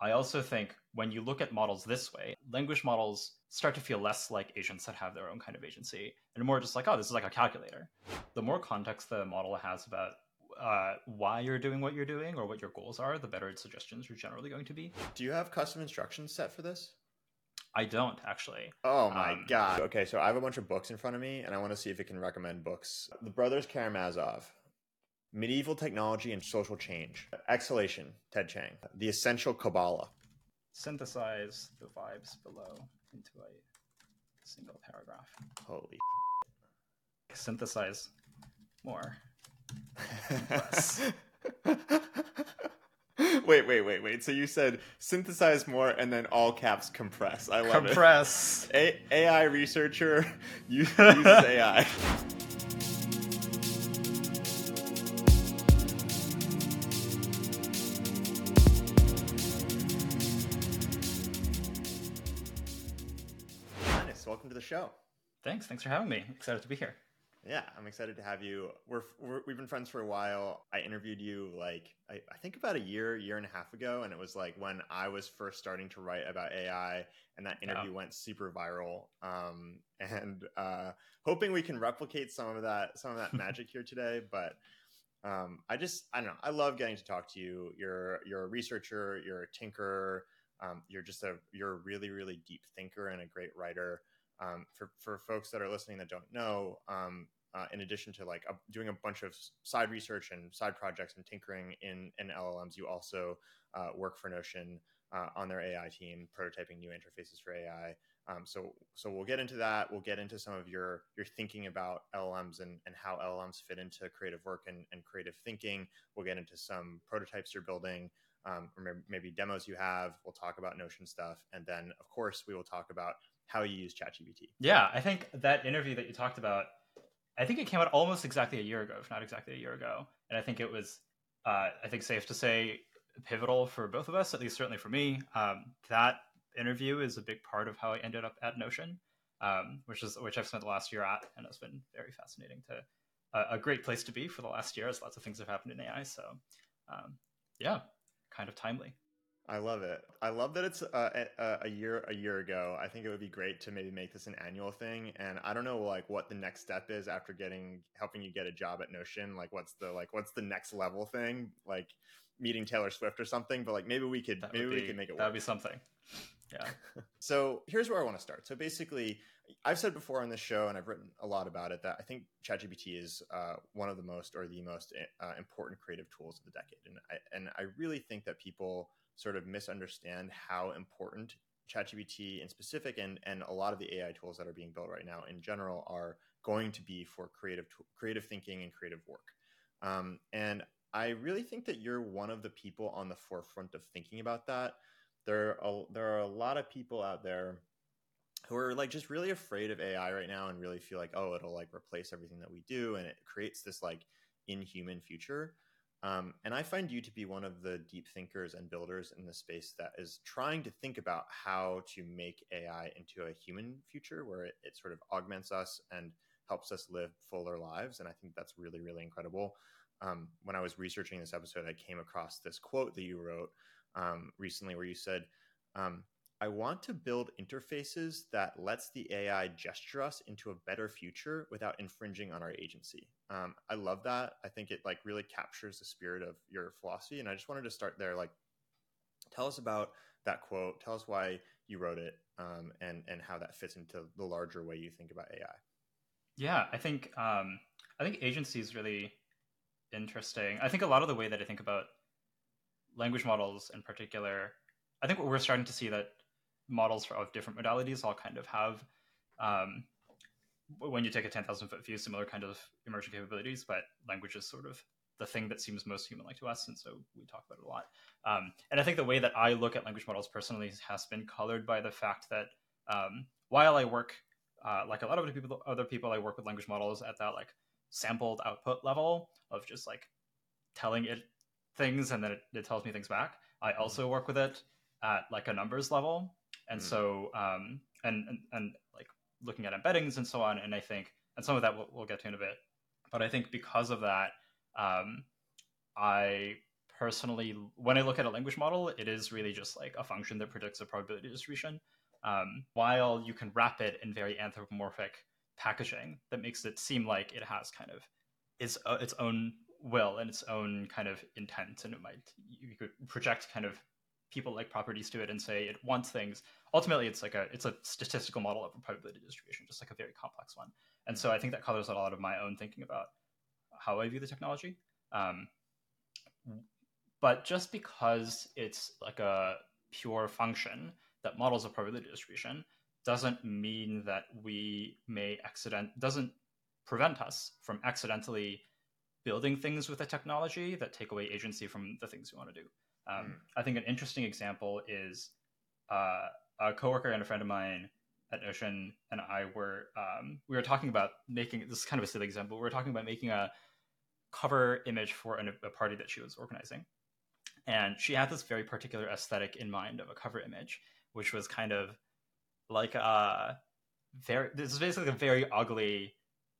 I also think when you look at models this way, language models start to feel less like agents that have their own kind of agency and more just like, oh, this is like a calculator. The more context the model has about uh, why you're doing what you're doing or what your goals are, the better its suggestions are generally going to be. Do you have custom instructions set for this? I don't actually. Oh my um, god. Okay, so I have a bunch of books in front of me and I want to see if it can recommend books. The Brothers Karamazov, Medieval Technology and Social Change, Exhalation, Ted Chiang. The Essential Kabbalah. Synthesize the vibes below into a single paragraph. Holy. Synthesize more. wait, wait, wait, wait. So you said synthesize more and then all caps compress. I love compress. it. Compress. AI researcher uses AI. Show. Thanks. Thanks for having me. Excited to be here. Yeah, I'm excited to have you. We're, we have been friends for a while. I interviewed you like I, I, think about a year, year and a half ago, and it was like when I was first starting to write about AI, and that interview yeah. went super viral. Um, and uh, hoping we can replicate some of that, some of that magic here today. But um, I just I don't know. I love getting to talk to you. You're you're a researcher. You're a tinker. Um, you're just a you're a really really deep thinker and a great writer. Um, for for folks that are listening that don't know, um, uh, in addition to like doing a bunch of side research and side projects and tinkering in, in LLMs, you also uh, work for Notion uh, on their AI team, prototyping new interfaces for AI. Um, so, so we'll get into that. We'll get into some of your your thinking about LLMs and, and how LLMs fit into creative work and, and creative thinking. We'll get into some prototypes you're building, um, or maybe demos you have. We'll talk about Notion stuff, and then of course we will talk about how you use ChatGPT. Yeah, I think that interview that you talked about I think it came out almost exactly a year ago, if not exactly a year ago. And I think it was, uh, I think safe to say, pivotal for both of us, at least certainly for me. Um, that interview is a big part of how I ended up at Notion, um, which is which I've spent the last year at, and it's been very fascinating to uh, a great place to be for the last year, as lots of things have happened in AI. So, um, yeah, kind of timely. I love it. I love that it's uh, a, a, year a year ago. I think it would be great to maybe make this an annual thing. And I don't know like what the next step is after getting helping you get a job at Notion. Like what's the like what's the next level thing? Like meeting Taylor Swift or something. But like maybe we could that maybe be, we could make it. That would be something. Yeah. so here's where I want to start. So basically, I've said before on this show, and I've written a lot about it, that I think ChatGPT is uh, one of the most or the most uh, important creative tools of the decade, and I and I really think that people sort of misunderstand how important ChatGPT in specific and and a lot of the AI tools that are being built right now in general are going to be for creative creative thinking and creative work. Um, and I really think that you're one of the people on the forefront of thinking about that. There are there are a lot of people out there who are like just really afraid of AI right now and really feel like oh it'll like replace everything that we do and it creates this like inhuman future. Um, and I find you to be one of the deep thinkers and builders in the space that is trying to think about how to make AI into a human future where it, it sort of augments us and helps us live fuller lives. And I think that's really, really incredible. Um, when I was researching this episode, I came across this quote that you wrote um, recently where you said, um, I want to build interfaces that lets the AI gesture us into a better future without infringing on our agency. Um, I love that. I think it like really captures the spirit of your philosophy. And I just wanted to start there. Like, tell us about that quote. Tell us why you wrote it, um, and and how that fits into the larger way you think about AI. Yeah, I think um, I think agency is really interesting. I think a lot of the way that I think about language models in particular, I think what we're starting to see that models for, of different modalities all kind of have um, when you take a 10,000 foot view, similar kind of immersion capabilities, but language is sort of the thing that seems most human like to us. And so we talk about it a lot. Um, and I think the way that I look at language models personally has been colored by the fact that um, while I work, uh, like a lot of other people, other people, I work with language models at that like sampled output level of just like telling it things and then it, it tells me things back. I mm-hmm. also work with it at like a numbers level and mm. so um, and, and and like looking at embeddings and so on and i think and some of that we'll, we'll get to in a bit but i think because of that um, i personally, when I look at a language model, it is really just like a function that predicts a probability distribution. Um, while you can wrap it in very anthropomorphic packaging that makes it seem like it has kind of its uh, its own will and its own kind of intent, and it might you could project kind of people like properties to it and say it wants things. Ultimately, it's like a it's a statistical model of a probability distribution, just like a very complex one. And so I think that colors a lot of my own thinking about how I view the technology. Um, but just because it's like a pure function that models a probability distribution doesn't mean that we may accident doesn't prevent us from accidentally building things with the technology that take away agency from the things we want to do. Um, mm. I think an interesting example is uh, a coworker and a friend of mine at Notion and I were um, we were talking about making this is kind of a silly example. We were talking about making a cover image for an, a party that she was organizing, and she had this very particular aesthetic in mind of a cover image, which was kind of like a very this is basically a very ugly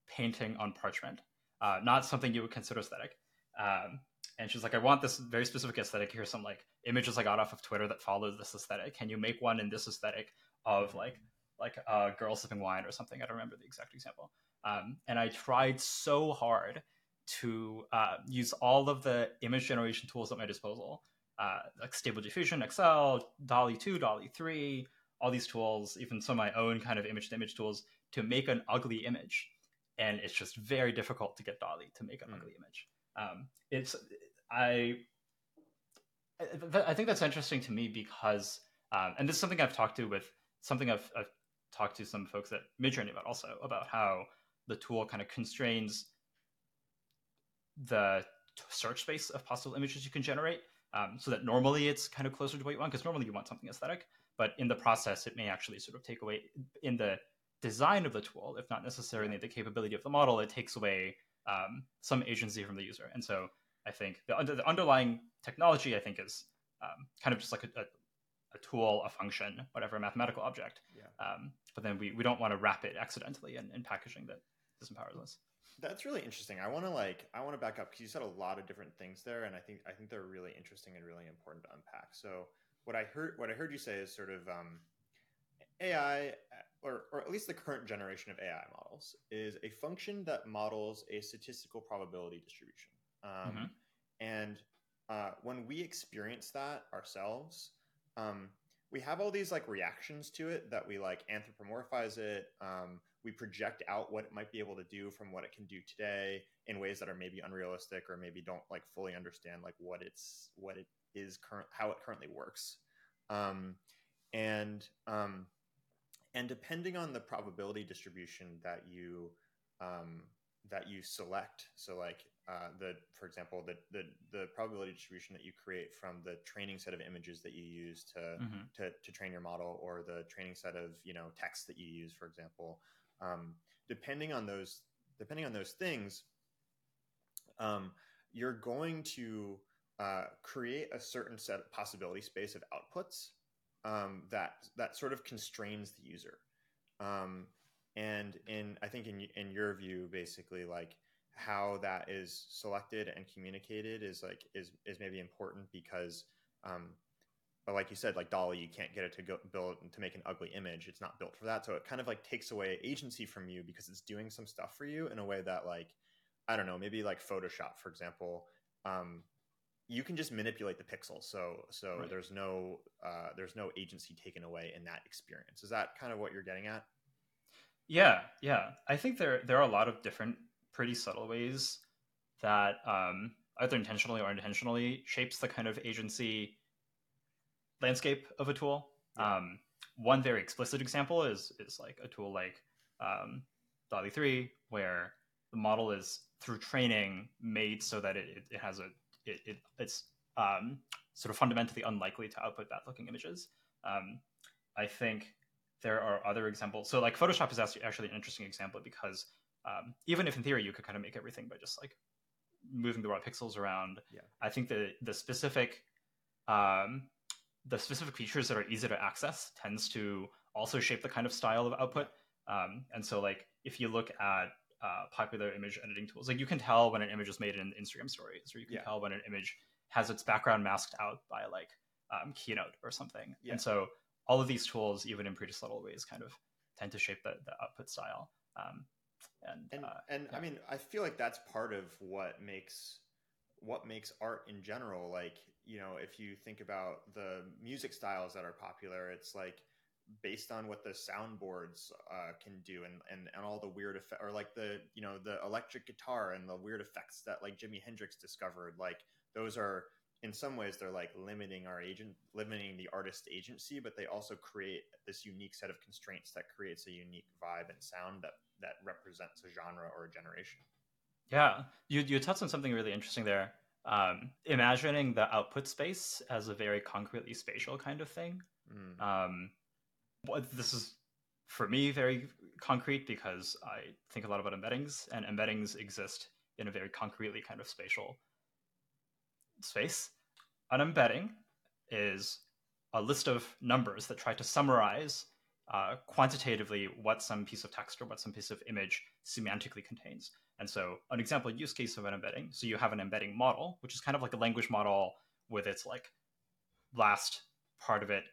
painting on parchment, uh, not something you would consider aesthetic. Um, and she's like, I want this very specific aesthetic. Here's some like images I got off of Twitter that follow this aesthetic. Can you make one in this aesthetic of like like a girl sipping wine or something? I don't remember the exact example. Um, and I tried so hard to uh, use all of the image generation tools at my disposal, uh, like Stable Diffusion, XL, DALL-E 2, DALL-E 3, all these tools, even some of my own kind of image to image tools to make an ugly image. And it's just very difficult to get DALL-E to make an mm. ugly image. Um, it's I I think that's interesting to me because, um, and this is something I've talked to with something I've, I've talked to some folks at Midjourney about also about how the tool kind of constrains the search space of possible images you can generate. Um, so that normally it's kind of closer to what you want because normally you want something aesthetic, but in the process it may actually sort of take away in the design of the tool, if not necessarily the capability of the model, it takes away um, some agency from the user. And so I think the, under, the underlying technology, I think, is um, kind of just like a, a, a, tool, a function, whatever, a mathematical object. Yeah. Um, but then we, we don't want to wrap it accidentally in, in packaging that disempowers us. That's really interesting. I want to like I want to back up because you said a lot of different things there, and I think I think they're really interesting and really important to unpack. So what I heard what I heard you say is sort of um, AI or, or at least the current generation of AI models, is a function that models a statistical probability distribution. Um, mm-hmm. And uh, when we experience that ourselves, um, we have all these like reactions to it that we like anthropomorphize it. Um, we project out what it might be able to do from what it can do today in ways that are maybe unrealistic or maybe don't like fully understand like what it's what it is current how it currently works. Um, and um, and depending on the probability distribution that you um, that you select so like uh, the for example the, the the probability distribution that you create from the training set of images that you use to mm-hmm. to, to train your model or the training set of you know text that you use for example um, depending on those depending on those things um, you're going to uh, create a certain set of possibility space of outputs um, that that sort of constrains the user. Um, and in I think in in your view, basically like how that is selected and communicated is like is is maybe important because um, but like you said, like DALL-E, you can't get it to go build to make an ugly image. It's not built for that. So it kind of like takes away agency from you because it's doing some stuff for you in a way that like I don't know, maybe like Photoshop, for example, um, you can just manipulate the pixels so so right. there's no uh, there's no agency taken away in that experience is that kind of what you're getting at yeah yeah i think there there are a lot of different pretty subtle ways that um, either intentionally or unintentionally shapes the kind of agency landscape of a tool yeah. um, one very explicit example is is like a tool like um, DALL-E 3 where the model is through training made so that it, it has a it, it it's um, sort of fundamentally unlikely to output bad looking images. Um, I think there are other examples. So like Photoshop is actually an interesting example because um, even if in theory you could kind of make everything by just like moving the raw pixels around, yeah. I think the the specific um, the specific features that are easy to access tends to also shape the kind of style of output. Um, and so like if you look at uh, popular image editing tools. Like you can tell when an image is made in Instagram stories, or you can yeah. tell when an image has its background masked out by like um, Keynote or something. Yeah. And so all of these tools, even in pretty subtle ways, kind of tend to shape the, the output style. Um, and and uh, and yeah. I mean, I feel like that's part of what makes what makes art in general. Like you know, if you think about the music styles that are popular, it's like based on what the soundboards uh, can do and, and and all the weird effect or like the you know the electric guitar and the weird effects that like Jimi Hendrix discovered. Like those are in some ways they're like limiting our agent limiting the artist agency but they also create this unique set of constraints that creates a unique vibe and sound that that represents a genre or a generation Yeah, you you touched on something really interesting there. Um, imagining the output space as a very concretely spatial kind of thing. Mm. Um, what this is for me very concrete because I think a lot about embeddings, and embeddings exist in a very concretely kind of spatial space. An embedding is a list of numbers that try to summarize uh, quantitatively what some piece of text or what some piece of image semantically contains. And so, an example use case of an embedding. So you have an embedding model, which is kind of like a language model with its like last part of it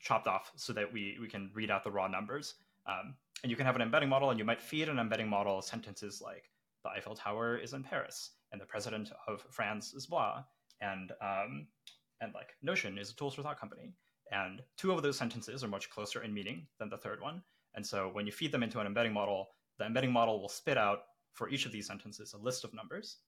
chopped off, so that we we can read out the raw numbers. Um, and you can have an embedding model, and you might feed an embedding model sentences like the Eiffel Tower is in Paris, and the president of France is blah, and um, and like Notion is a tools for thought company. And two of those sentences are much closer in meaning than the third one. And so when you feed them into an embedding model, the embedding model will spit out for each of these sentences a list of numbers.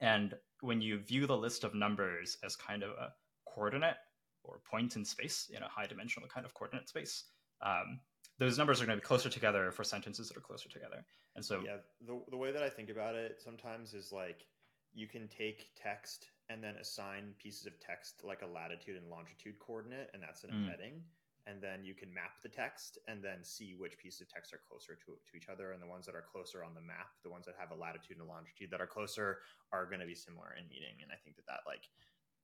And when you view the list of numbers as kind of a coordinate or point in space in a high dimensional kind of coordinate space, um, those numbers are going to be closer together for sentences that are closer together. And so, yeah the, the way that i think about it sometimes is like you can take text and then assign pieces of text like a latitude and longitude coordinate and that's an Mm. embedding and then you can map the text and then see which pieces of text are closer to, to each other and the ones that are closer on the map the ones that have a latitude and a longitude that are closer are going to be similar in meaning and i think that that like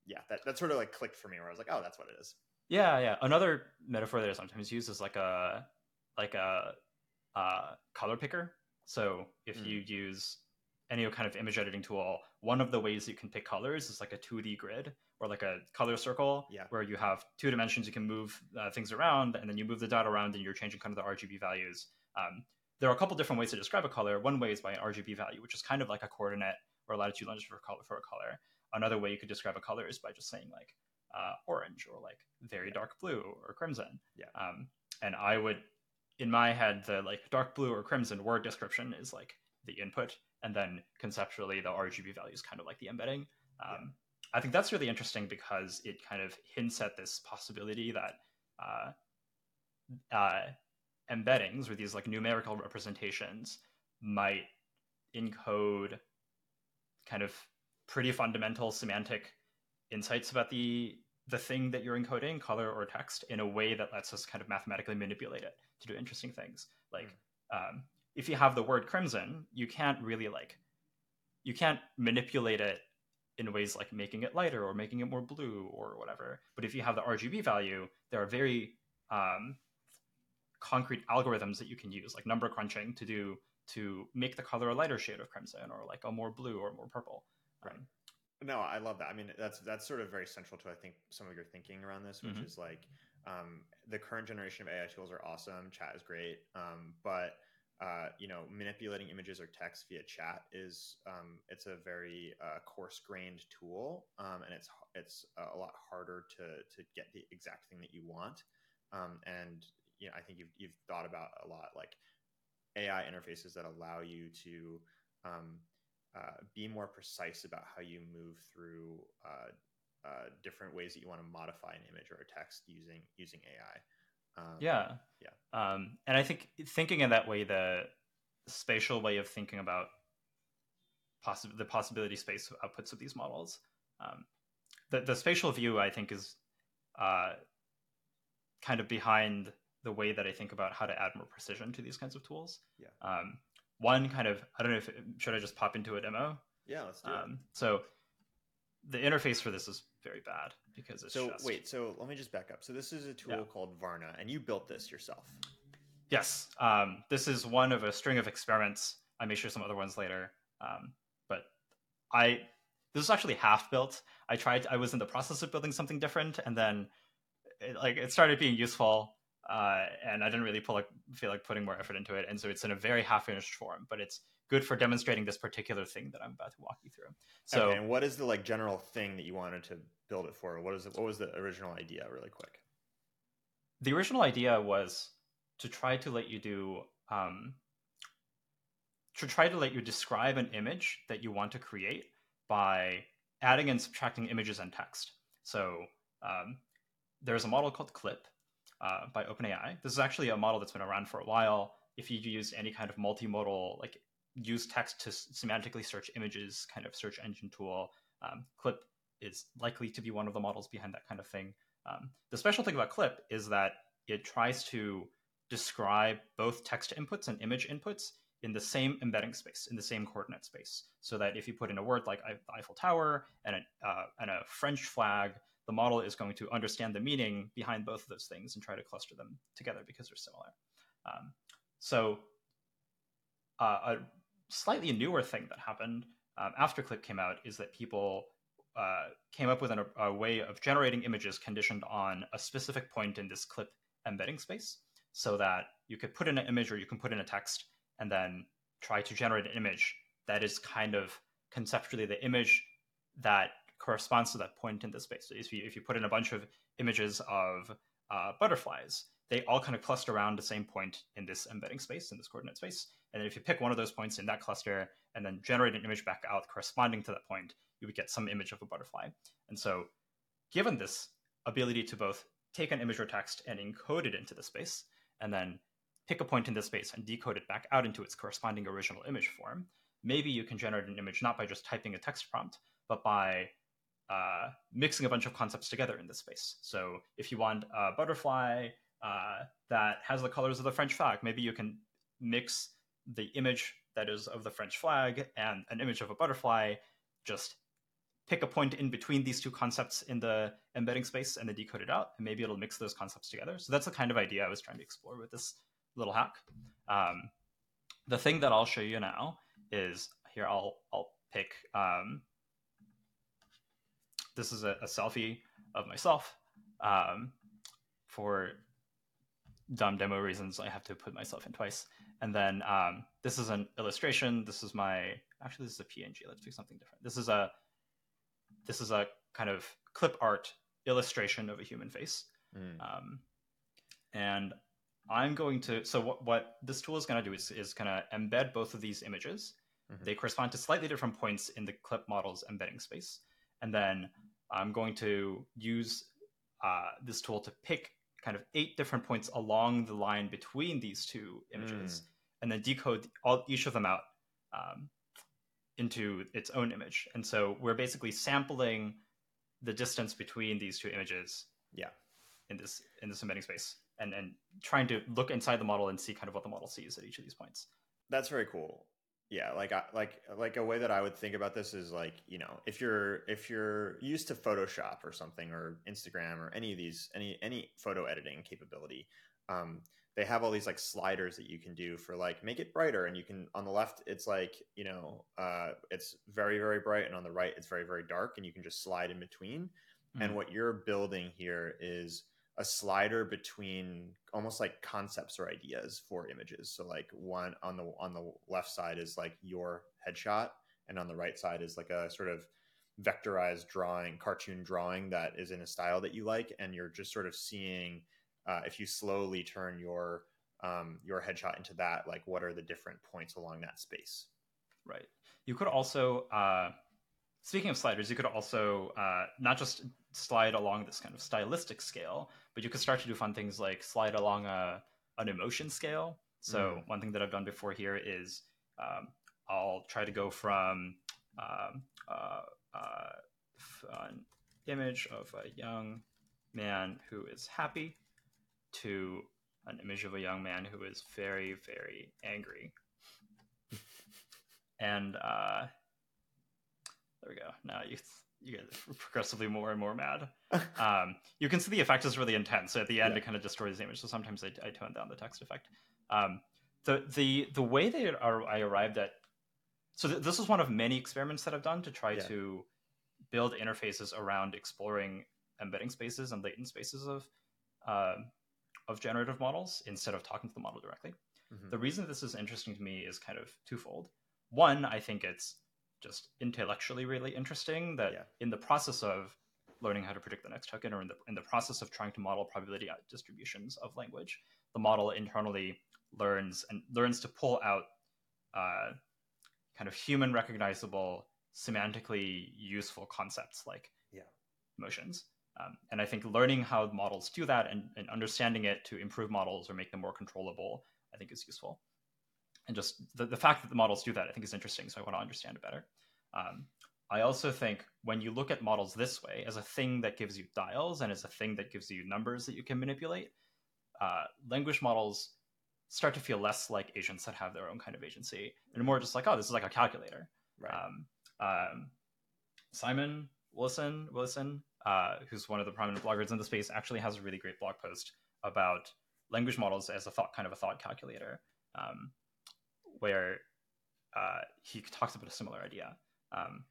yeah that, that sort of like clicked for me where i was like oh that's what it is Yeah, yeah. Another metaphor that I sometimes use is like a like a uh, color picker. So if Mm. you use any kind of image editing tool, one of the ways you can pick colors is like a 2D grid or like a color circle, Yeah. where you have two dimensions. You can move uh, things around, and then you move the dot around, and you're changing kind of the RGB values. Um, there are a couple different ways to describe a color. One way is by an RGB value, which is kind of like a coordinate or a latitude longitude for color for a color. Another way you could describe a color is by just saying like uh, orange or like very dark blue or crimson. Yeah. Um, and I would, in my head, the like dark blue or crimson word description is like the input, and then conceptually the RGB value is kind of like the embedding. Um, I think that's really interesting because it kind of hints at this possibility that uh, uh, embeddings or these like numerical representations might encode kind of pretty fundamental semantic insights about the the thing that you're encoding, color or text, in a way that lets us kind of mathematically manipulate it to do interesting things. Like um, if you have the word crimson, you can't really like you can't manipulate it in ways like making it lighter or making it more blue or whatever. But if you have the RGB value, there are very um, concrete algorithms that you can use, like number crunching, to do to make the color a lighter shade of crimson or like a more blue or more purple. Right. No, I love that. I mean, that's that's sort of very central to I think some of your thinking around this, which Mhm. is like um, the current generation of AI tools are awesome. Chat is great, um, but uh, you know, manipulating images or text via chat is um, it's a very uh, coarse grained tool, um, and it's it's a lot harder to to get the exact thing that you want. Um, and you know, I think you've you've thought about a lot like AI interfaces that allow you to um, uh, be more precise about how you move through uh, uh, different ways that you want to modify an image or a text using using AI. Um, yeah yeah. um, and i think thinking in that way the spatial way of thinking about possi- the possibility space outputs of these models um, the, the spatial view i think is uh, kind of behind the way that i think about how to add more precision to these kinds of tools Yeah. um, one kind of i don't know if should i just pop into a demo Yeah, let's do it. um, so the interface for this is very bad because it's So just wait, so let me just back up. So this is a tool Yeah. called Varna, and you built this yourself. Yes, um, this is one of a string of experiments. I may share some other ones later, um, but I this is actually half built. I tried. I was in the process of building something different, and then it, like it started being useful, uh, and I didn't really pull, like, feel like putting more effort into it, and so it's in a very half finished form. But it's good for demonstrating this particular thing that I'm about to walk you through. So, okay, and what is the like general thing that you wanted to build it for? What is it? What was the original idea, really quick? The original idea was to try to let you do um, to try to let you describe an image that you want to create by adding and subtracting images and text. So um, there's a model called Clip uh, by OpenAI. This is actually a model that's been around for a while. If you use any kind of multimodal, like use text to semantically search images kind of search engine tool, um, Clip is likely to be one of the models behind that kind of thing. Um, the special thing about Clip is that it tries to describe both text inputs and image inputs in the same embedding space, in the same coordinate space, so that if you put in a word like Eiffel Tower and a, uh, and a French flag, the model is going to understand the meaning behind both of those things and try to cluster them together because they're similar. Um, so uh, a slightly newer thing that happened um, after Clip came out is that people uh, came up with an, a way of generating images conditioned on a specific point in this clip embedding space so that you could put in an image or you can put in a text and then try to generate an image that is kind of conceptually the image that corresponds to that point in the space. So if you, if you put in a bunch of images of uh, butterflies, they all kind of cluster around the same point in this embedding space, in this coordinate space. And then if you pick one of those points in that cluster and then generate an image back out corresponding to that point, you would get some image of a butterfly. And so, given this ability to both take an image or text and encode it into the space, and then pick a point in this space and decode it back out into its corresponding original image form, maybe you can generate an image not by just typing a text prompt, but by uh, mixing a bunch of concepts together in this space. So if you want a butterfly uh, that has the colors of the French flag, maybe you can mix the image that is of the French flag and an image of a butterfly, just pick a point in between these two concepts in the embedding space and then decode it out, and maybe it'll mix those concepts together. So that's the kind of idea I was trying to explore with this little hack. Um, the thing that I'll show you now is here. I'll I'll pick. Um, this is a, a, selfie of myself. Um, for dumb demo reasons, I have to put myself in twice. And then um, this is an illustration. This is my actually this is a PNG. Let's do something different. This is a this is a kind of clip art illustration of a human face. Mm. Um, and I'm going to, so what, what this tool is going to do is, is going to embed both of these images. Mm-hmm. They correspond to slightly different points in the clip model's embedding space. And then I'm going to use uh, this tool to pick kind of eight different points along the line between these two images mm. and then decode all, each of them out um, into its own image. And so we're basically sampling the distance between these two images. Yeah. In this in this embedding space. And and trying to look inside the model and see kind of what the model sees at each of these points. That's very cool. Yeah, like I, like like a way that I would think about this is like, you know, if you're if you're used to Photoshop or something or Instagram or any of these any any photo editing capability, um, they have all these like sliders that you can do for like make it brighter and you can on the left it's like you know uh, it's very very bright and on the right it's very very dark and you can just slide in between mm-hmm. and what you're building here is a slider between almost like concepts or ideas for images so like one on the on the left side is like your headshot and on the right side is like a sort of vectorized drawing cartoon drawing that is in a style that you like and you're just sort of seeing uh, if you slowly turn your um, your headshot into that, like what are the different points along that space? Right. You could also, uh, speaking of sliders, you could also uh, not just slide along this kind of stylistic scale, but you could start to do fun things like slide along a an emotion scale. So mm. one thing that I've done before here is um, I'll try to go from um, uh, uh, an image of a young man who is happy to an image of a young man who is very, very angry. and uh, there we go. Now you you get progressively more and more mad. Um, you can see the effect is really intense. So at the end, yeah. it kind of destroys the image. So sometimes I, I tone down the text effect. Um, the the the way that I arrived at so th- this is one of many experiments that I've done to try yeah. to build interfaces around exploring embedding spaces and latent spaces of uh, of generative models instead of talking to the model directly. Mm-hmm. The reason this is interesting to me is kind of twofold. One, I think it's just intellectually really interesting that yeah. in the process of learning how to predict the next token or in the in the process of trying to model probability distributions of language, the model internally learns and learns to pull out uh, kind of human recognizable, semantically useful concepts like yeah. motions. Um, and I think learning how models do that and, and, understanding it to improve models or make them more controllable, I think is useful. And just the, the fact that the models do that, I think is interesting. So I want to understand it better. Um, I also think when you look at models this way, as a thing that gives you dials and as a thing that gives you numbers that you can manipulate, uh, language models start to feel less like agents that have their own kind of agency and more just like, oh, this is like a calculator. Right. Um, um, Simon Willison, Willison uh, who's one of the prominent bloggers in the space, actually has a really great blog post about language models as a thought kind of a thought calculator, um, where uh, he talks about a similar idea. Um,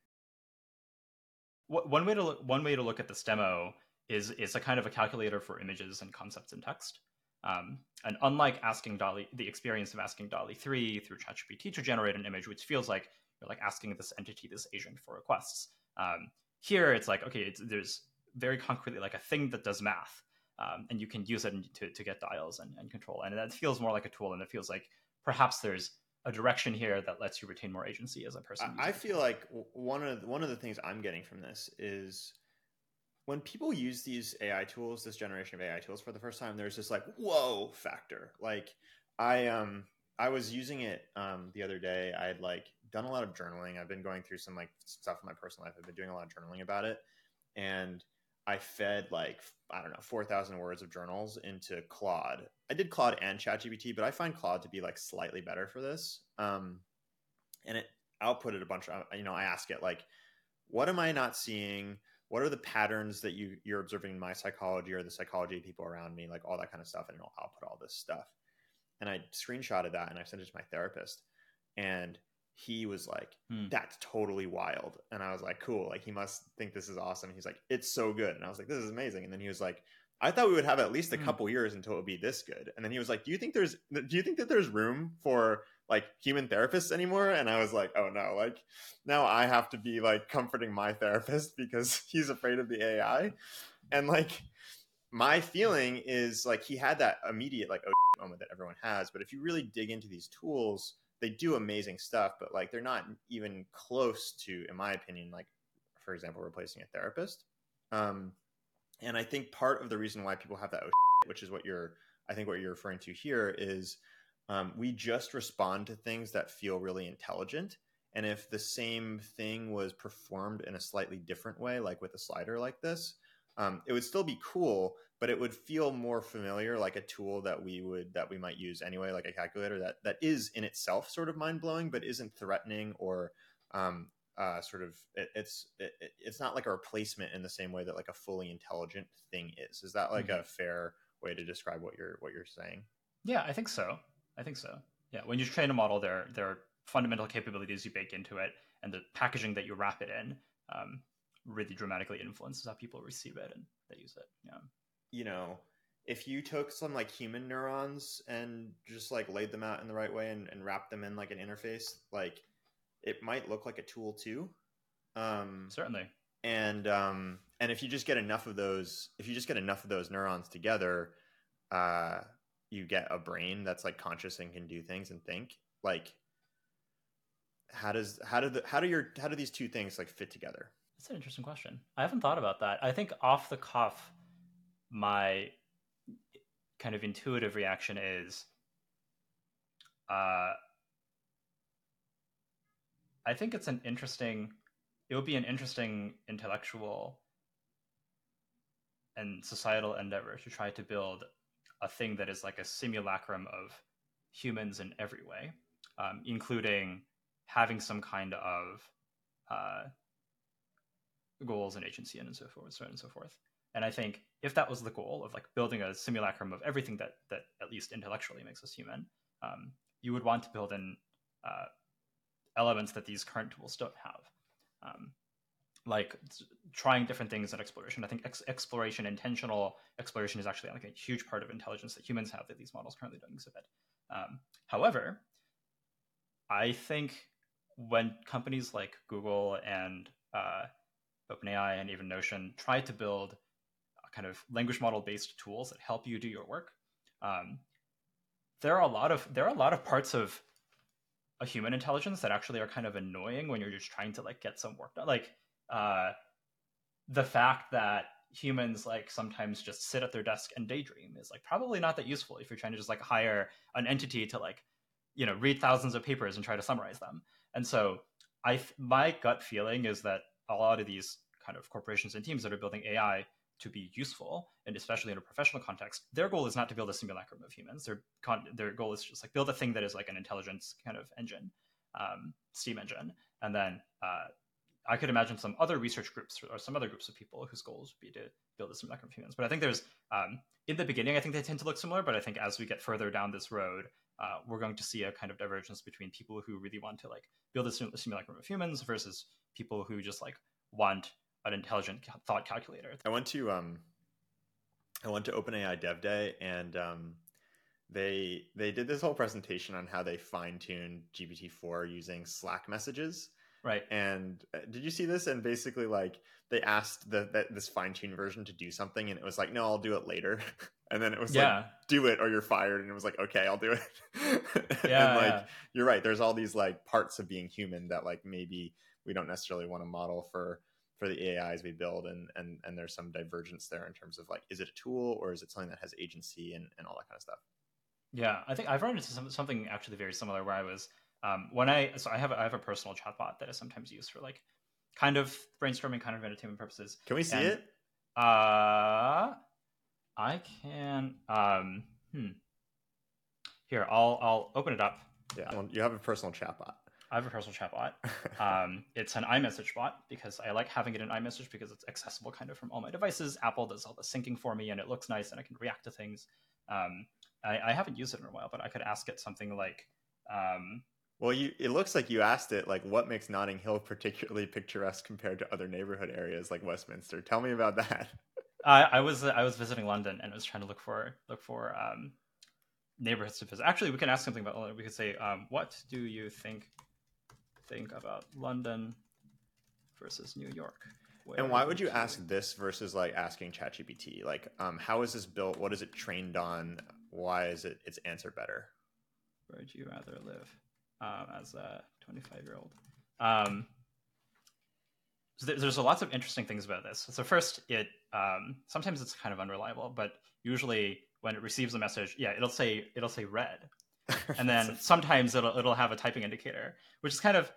one way to look, one way to look at this demo is is a kind of a calculator for images and concepts in text. Um, and unlike asking DALL-E, the experience of asking DALL-E 3 through ChatGPT to generate an image, which feels like you're like asking this entity, this agent for requests. Um, here, it's like, okay, it's, there's very concretely like a thing that does math, um, and you can use it to, to get dials and, and control. And that feels more like a tool, and it feels like perhaps there's a direction here that lets you retain more agency as a person. I, I feel like one of the, one of the things I'm getting from this is when people use these AI tools, this generation of AI tools for the first time, there's this like whoa factor. Like I um I was using it um the other day. I had like done a lot of journaling. I've been going through some like stuff in my personal life. I've been doing a lot of journaling about it, and I fed like I don't know four thousand words of journals into Claude. I did Claude and ChatGPT, but I find Claude to be like slightly better for this. Um, and it outputted a bunch of you know I ask it like, what am I not seeing? What are the patterns that you you're observing in my psychology or the psychology of people around me, like all that kind of stuff, and it'll output all this stuff. And I screenshotted that and I sent it to my therapist, and he was like, hmm. that's totally wild. And I was like, cool. Like, he must think this is awesome. He's like, it's so good. And I was like, this is amazing. And then he was like, I thought we would have at least a hmm. couple years until it would be this good. And then he was like, do you think there's, do you think that there's room for like human therapists anymore? And I was like, oh no, like now I have to be like comforting my therapist because he's afraid of the AI. And like, my feeling is like he had that immediate like oh moment that everyone has. But if you really dig into these tools, they do amazing stuff, but like they're not even close to, in my opinion, like for example, replacing a therapist. Um, and I think part of the reason why people have that, oh, which is what you're, I think what you're referring to here is um, we just respond to things that feel really intelligent. And if the same thing was performed in a slightly different way, like with a slider like this, um, it would still be cool, but it would feel more familiar, like a tool that we would that we might use anyway, like a calculator that that is in itself sort of mind blowing, but isn't threatening or um, uh, sort of it, it's it, it's not like a replacement in the same way that like a fully intelligent thing is. Is that like mm-hmm. a fair way to describe what you're what you're saying? Yeah, I think so. I think so. Yeah, when you train a model, there there are fundamental capabilities you bake into it, and the packaging that you wrap it in um, really dramatically influences how people receive it and they use it. Yeah. You know, if you took some like human neurons and just like laid them out in the right way and, and wrapped them in like an interface, like it might look like a tool too. Um, Certainly. And um, and if you just get enough of those, if you just get enough of those neurons together, uh, you get a brain that's like conscious and can do things and think. Like, how does how do the how do your how do these two things like fit together? That's an interesting question. I haven't thought about that. I think off the cuff, my kind of intuitive reaction is uh, I think it's an interesting, it would be an interesting intellectual and societal endeavor to try to build a thing that is like a simulacrum of humans in every way, um, including having some kind of uh, goals and agency and so forth, so on and so forth. And I think if that was the goal of like building a simulacrum of everything that that at least intellectually makes us human, um, you would want to build an uh, elements that these current tools don't have. Um, like trying different things in exploration. I think ex- exploration, intentional exploration, is actually like a huge part of intelligence that humans have that these models currently don't exhibit. Um, however, I think when companies like Google and uh, OpenAI and even Notion try to build kind of language model based tools that help you do your work, um, there are a lot of there are a lot of parts of a human intelligence that actually are kind of annoying when you're just trying to like get some work done. Like uh, the fact that humans like sometimes just sit at their desk and daydream is like probably not that useful if you're trying to just like hire an entity to like you know read thousands of papers and try to summarize them and so i my gut feeling is that a lot of these kind of corporations and teams that are building ai to be useful and especially in a professional context their goal is not to build a simulacrum of humans their con- their goal is just like build a thing that is like an intelligence kind of engine um, steam engine and then uh, I could imagine some other research groups or some other groups of people whose goals would be to build a simulacrum of humans. But I think there's um, in the beginning, I think they tend to look similar. But I think as we get further down this road, uh, we're going to see a kind of divergence between people who really want to like build a, sim- a simulacrum of humans versus people who just like want an intelligent thought calculator. I went to um, I went to OpenAI Dev Day and um, they they did this whole presentation on how they fine tuned GPT four using Slack messages Right. And uh, did you see this? And basically, like they asked the, that this fine tuned version to do something, and it was like, "No, I'll do it later." and then it was yeah. like, "Do it, or you're fired." And it was like, "Okay, I'll do it." yeah. and like yeah. you're right. There's all these like parts of being human that like maybe we don't necessarily want to model for for the AIs we build, and and and there's some divergence there in terms of like, is it a tool or is it something that has agency and and all that kind of stuff. Yeah, I think I've run into some, something actually very similar where I was um, when I so I have a, I have a personal chatbot that I sometimes use for like kind of brainstorming, kind of entertainment purposes. Can we see and, it? Uh, I can. Um, hmm. Here, I'll I'll open it up. Yeah, you have a personal chatbot. I have a personal chatbot. um, it's an iMessage bot because I like having it in iMessage because it's accessible kind of from all my devices. Apple does all the syncing for me and it looks nice and I can react to things. Um, I, I haven't used it in a while, but I could ask it something like, um, well, you it looks like you asked it like what makes Notting Hill particularly picturesque compared to other neighborhood areas like Westminster. Tell me about that. I, I was I was visiting London and I was trying to look for look for um, neighborhoods to visit. Actually, we can ask something about London. We could say, um, "What do you think think about London versus New York?" And why would you ask this versus like asking ChatGPT? Like, um, how is this built? What is it trained on? Why is it its answer better? Where would you rather live? um, as a 25 year old. Um, so there's lots of interesting things about this. So first, it um, sometimes it's kind of unreliable, but usually when it receives a message, yeah, it'll say it'll say read, and then sometimes it'll it'll have a typing indicator, which is kind of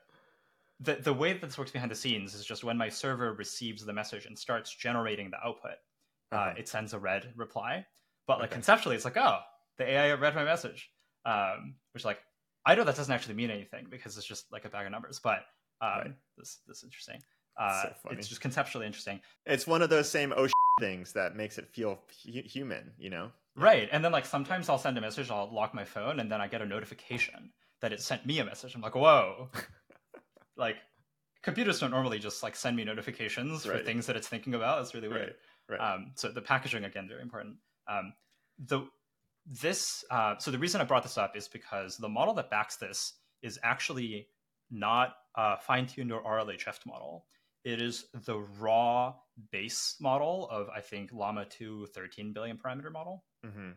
the the way that this works behind the scenes is just when my server receives the message and starts generating the output, uh, uh-huh. uh, it sends a read reply. But like okay. conceptually, it's like, oh, the AI read my message, um, which like I know that doesn't actually mean anything because it's just like a bag of numbers, but um, right. this this interesting. Uh, so it's just conceptually interesting. It's one of those same oh things that makes it feel hu- human, you know? Right. And then like sometimes I'll send a message, I'll lock my phone, and then I get a notification that it sent me a message. I'm like, whoa. like computers don't normally just like send me notifications right. for things that it's thinking about. It's really weird. Right. Right. Um, so the packaging again very important. Um, the this uh, so the reason i brought this up is because the model that backs this is actually not a fine-tuned or rlhf model it is the raw base model of i think llama 2 13 billion parameter model mm-hmm.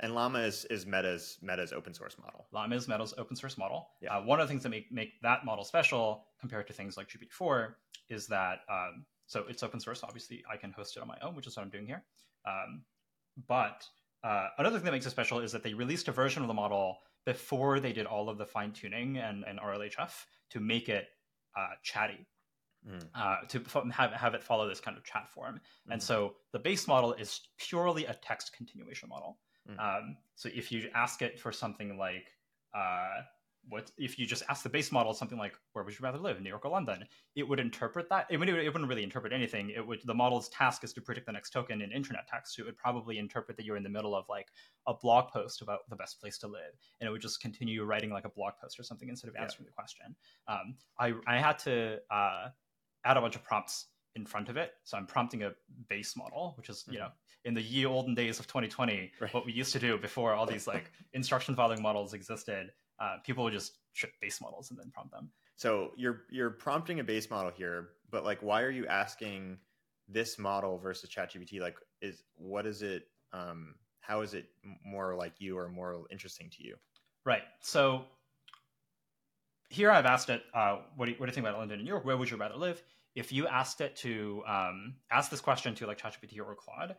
and llama is, is meta's meta's open source model llama is meta's open source model yeah. Uh, one of the things that make, make that model special compared to things like gpt-4 is that um, so it's open source obviously i can host it on my own which is what i'm doing here um, but uh, another thing that makes it special is that they released a version of the model before they did all of the fine tuning and, and RLHF to make it uh, chatty, mm. uh, to have, have it follow this kind of chat form. Mm. And so the base model is purely a text continuation model. Mm. Um, so if you ask it for something like, uh, what if you just ask the base model something like where would you rather live new york or london it would interpret that it, would, it wouldn't really interpret anything it would the model's task is to predict the next token in internet text so it would probably interpret that you're in the middle of like a blog post about the best place to live and it would just continue writing like a blog post or something instead of answering yeah. the question um, I, I had to uh, add a bunch of prompts in front of it. So I'm prompting a base model, which is, mm-hmm. you know, in the ye olden days of 2020, right. what we used to do before all these like instruction following models existed, uh, people would just ship base models and then prompt them. So you're you're prompting a base model here, but like, why are you asking this model versus ChatGPT? Like, is what is it? Um, how is it more like you or more interesting to you? Right. So here I've asked it, uh, what, do you, what do you think about London and New York? Where would you rather live? If you asked it to um, ask this question to like ChatGPT or Claude,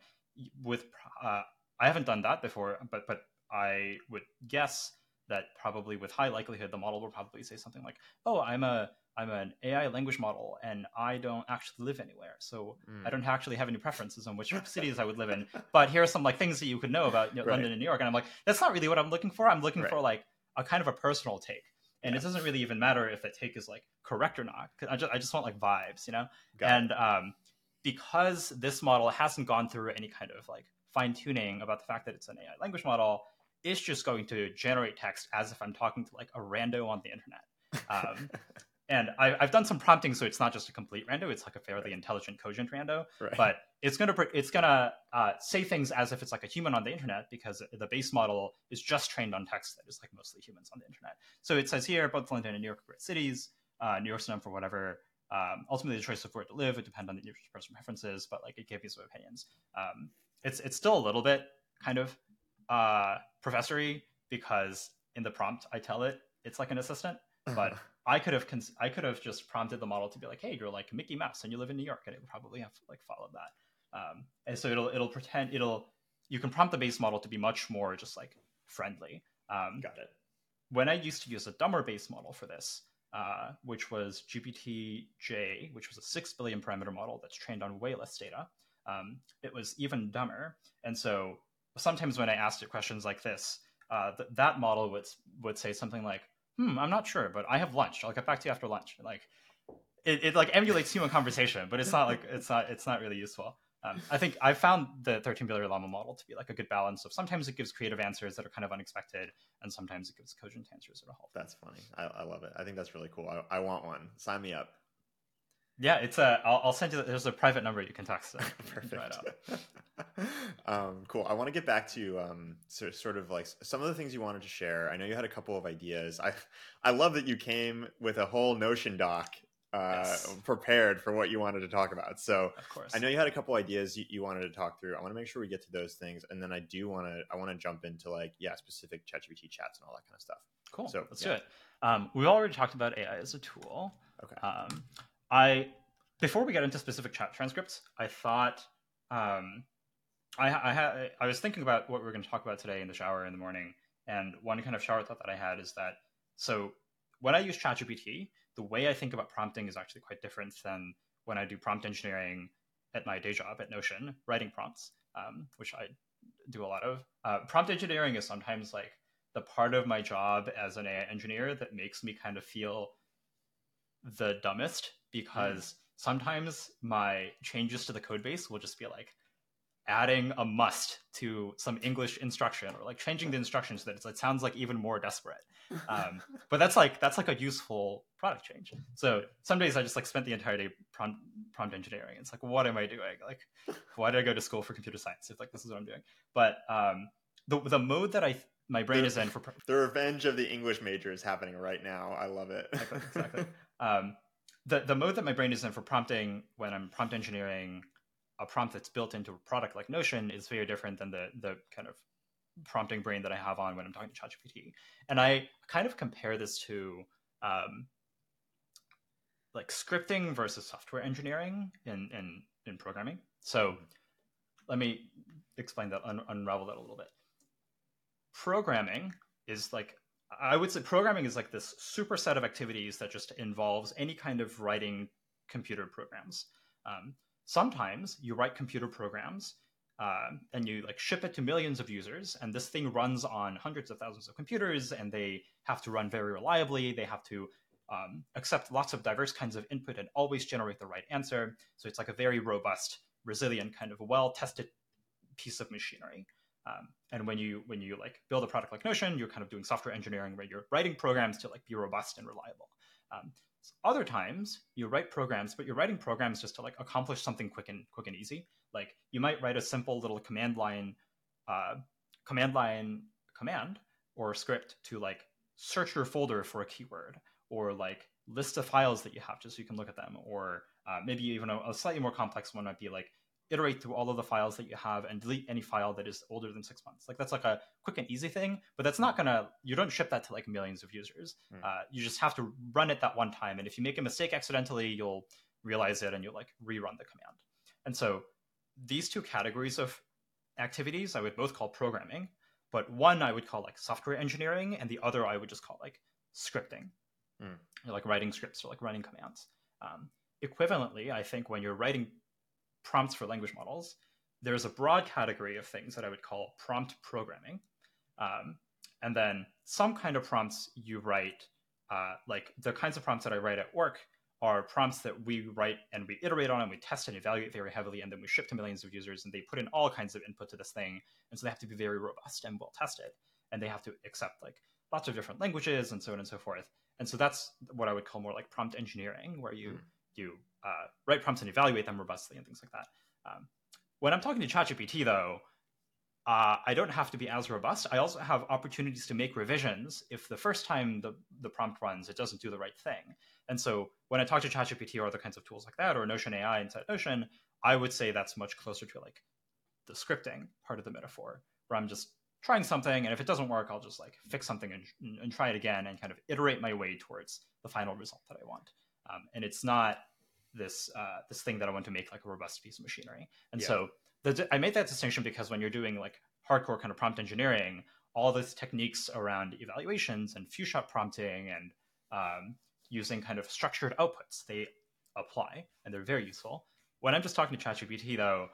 with uh, I haven't done that before, but but I would guess that probably with high likelihood the model will probably say something like, "Oh, I'm a I'm an AI language model and I don't actually live anywhere, so mm. I don't actually have any preferences on which cities I would live in. But here are some like things that you could know about you know, right. London and New York." And I'm like, "That's not really what I'm looking for. I'm looking right. for like a kind of a personal take." And it doesn't really even matter if the take is like correct or not. I just I just want like vibes, you know. Got and um, because this model hasn't gone through any kind of like fine tuning about the fact that it's an AI language model, it's just going to generate text as if I'm talking to like a rando on the internet. Um, and I, have done some prompting, so it's not just a complete rando; it's like a fairly right. intelligent, cogent rando. Right. But it's gonna it's gonna uh, say things as if it's like a human on the internet because the base model is just trained on text that is like mostly humans on the internet. So it says here both London and New York are great cities. Uh, New York's known for whatever. Um, ultimately, the choice of where to live it depends on the personal preferences, but like it gave you some opinions. Um, it's it's still a little bit kind of uh, professory because in the prompt I tell it it's like an assistant, but I could have cons- I could have just prompted the model to be like, hey, you're like Mickey Mouse and you live in New York, and it would probably have like followed that. Um, and so it'll it'll pretend it'll you can prompt the base model to be much more just like friendly. Um, Got it. When I used to use a dumber base model for this, uh, which was GPT-J, which was a six billion parameter model that's trained on way less data, um, it was even dumber. And so sometimes when I asked it questions like this, uh, th- that model would would say something like, hmm, I'm not sure, but I have lunch. I'll get back to you after lunch. Like it, it like emulates human conversation, but it's not like it's not it's not really useful. Um, I think I found the 13 billion llama model to be like a good balance of sometimes it gives creative answers that are kind of unexpected, and sometimes it gives cogent answers that are helpful. That's funny. I, I love it. I think that's really cool. I, I want one. Sign me up. Yeah, it's a. I'll, I'll send you. There's a private number you can text. Perfect. um, cool. I want to get back to um, so, sort of like some of the things you wanted to share. I know you had a couple of ideas. I I love that you came with a whole Notion doc uh, yes. prepared for what you wanted to talk about. So, of course, I know you had a couple ideas you, you wanted to talk through. I want to make sure we get to those things, and then I do want to I want to jump into like yeah, specific ChatGPT chats and all that kind of stuff. Cool. So let's yeah. do it. Um, we've already talked about AI as a tool. Okay. Um, I before we get into specific chat transcripts, I thought um, I, I had I was thinking about what we are going to talk about today in the shower in the morning, and one kind of shower thought that I had is that so when I use ChatGPT, the way I think about prompting is actually quite different than when I do prompt engineering at my day job at Notion, writing prompts, um, which I do a lot of. Uh, prompt engineering is sometimes like the part of my job as an AI engineer that makes me kind of feel the dumbest because mm sometimes my changes to the code base will just be like adding a must to some English instruction or like changing the instructions so that it sounds like even more desperate. Um, but that's like that's like a useful product change. So some days I just like spent the entire day prompt, prompt engineering. It's like what am I doing? Like why did I go to school for computer science if like this is what I'm doing? But um, the the mode that I my brain the, is in for the revenge of the English major is happening right now. I love it. exactly. exactly. Um, the the mode that my brain is in for prompting when I'm prompt engineering a prompt that's built into a product like Notion is very different than the the kind of prompting brain that I have on when I'm talking to ChatGPT. And I kind of compare this to um, like scripting versus software engineering in in, in programming. So let me explain that, un- unravel that a little bit. Programming is like I would say programming is like this superset of activities that just involves any kind of writing computer programs. Um, sometimes you write computer programs uh, and you like ship it to millions of users, and this thing runs on hundreds of thousands of computers, and they have to run very reliably. They have to um, accept lots of diverse kinds of input and always generate the right answer. So it's like a very robust, resilient, kind of well-tested piece of machinery. Um, and when you when you like build a product like Notion, you're kind of doing software engineering where you're writing programs to like be robust and reliable. Um, Other times you write programs, but you're writing programs just to like accomplish something quick and quick and easy. Like you might write a simple little command line, uh, command line command or script to like search your folder for a keyword or like list of files that you have just so you can look at them or uh, maybe even a, a, slightly more complex one might be like iterate through all of the files that you have and delete any file that is older than six months like that's like a quick and easy thing but that's not gonna you don't ship that to like millions of users mm. uh, you just have to run it that one time and if you make a mistake accidentally you'll realize it and you'll like rerun the command and so these two categories of activities i would both call programming but one I would call like software engineering, and the other I would just call like scripting, mm. like writing scripts or like running commands. Um, equivalently, I think when you're writing prompts for language models, there's a broad category of things that I would call prompt programming. Um, and then some kind of prompts you write, uh, like the kinds of prompts that I write at work are prompts that we write and we iterate on and we test and evaluate very heavily and then we ship to millions of users and they put in all kinds of input to this thing and so they have to be very robust and well tested and they have to accept like lots of different languages and so on and so forth and so that's what i would call more like prompt engineering where you mm. you uh, write prompts and evaluate them robustly and things like that um, when i'm talking to chatgpt though uh, I don't have to be as robust. I also have opportunities to make revisions if the first time the, the prompt runs, it doesn't do the right thing. And so when I talk to ChatGPT or other kinds of tools like that, or Notion AI inside Notion, I would say that's much closer to like the scripting part of the metaphor, where I'm just trying something, and if it doesn't work, I'll just like fix something and, and try it again and kind of iterate my way towards the final result that I want. Um, and it's not this uh, this thing that I want to make like a robust piece of machinery. And yeah. so the, I made that distinction because when you're doing like hardcore kind of prompt engineering, all those techniques around evaluations and few shot prompting and um, using kind of structured outputs, they apply and they're very useful. When I'm just talking to ChatGPT, though,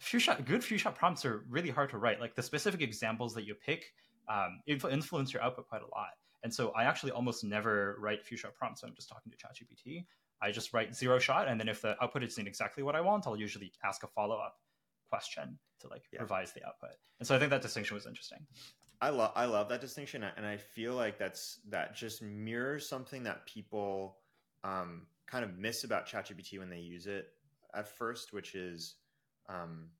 few shot good few shot prompts are really hard to write. Like the specific examples that you pick um, influence your output quite a lot. And so I actually almost never write few shot prompts when I'm just talking to ChatGPT. I just write zero shot, and then if the output isn't exactly what I want, I'll usually ask a follow up question to like yeah. revise the output. And so I think that distinction was interesting. I love I love that distinction, and I feel like that's that just mirrors something that people um, kind of miss about ChatGPT when they use it at first, which is um,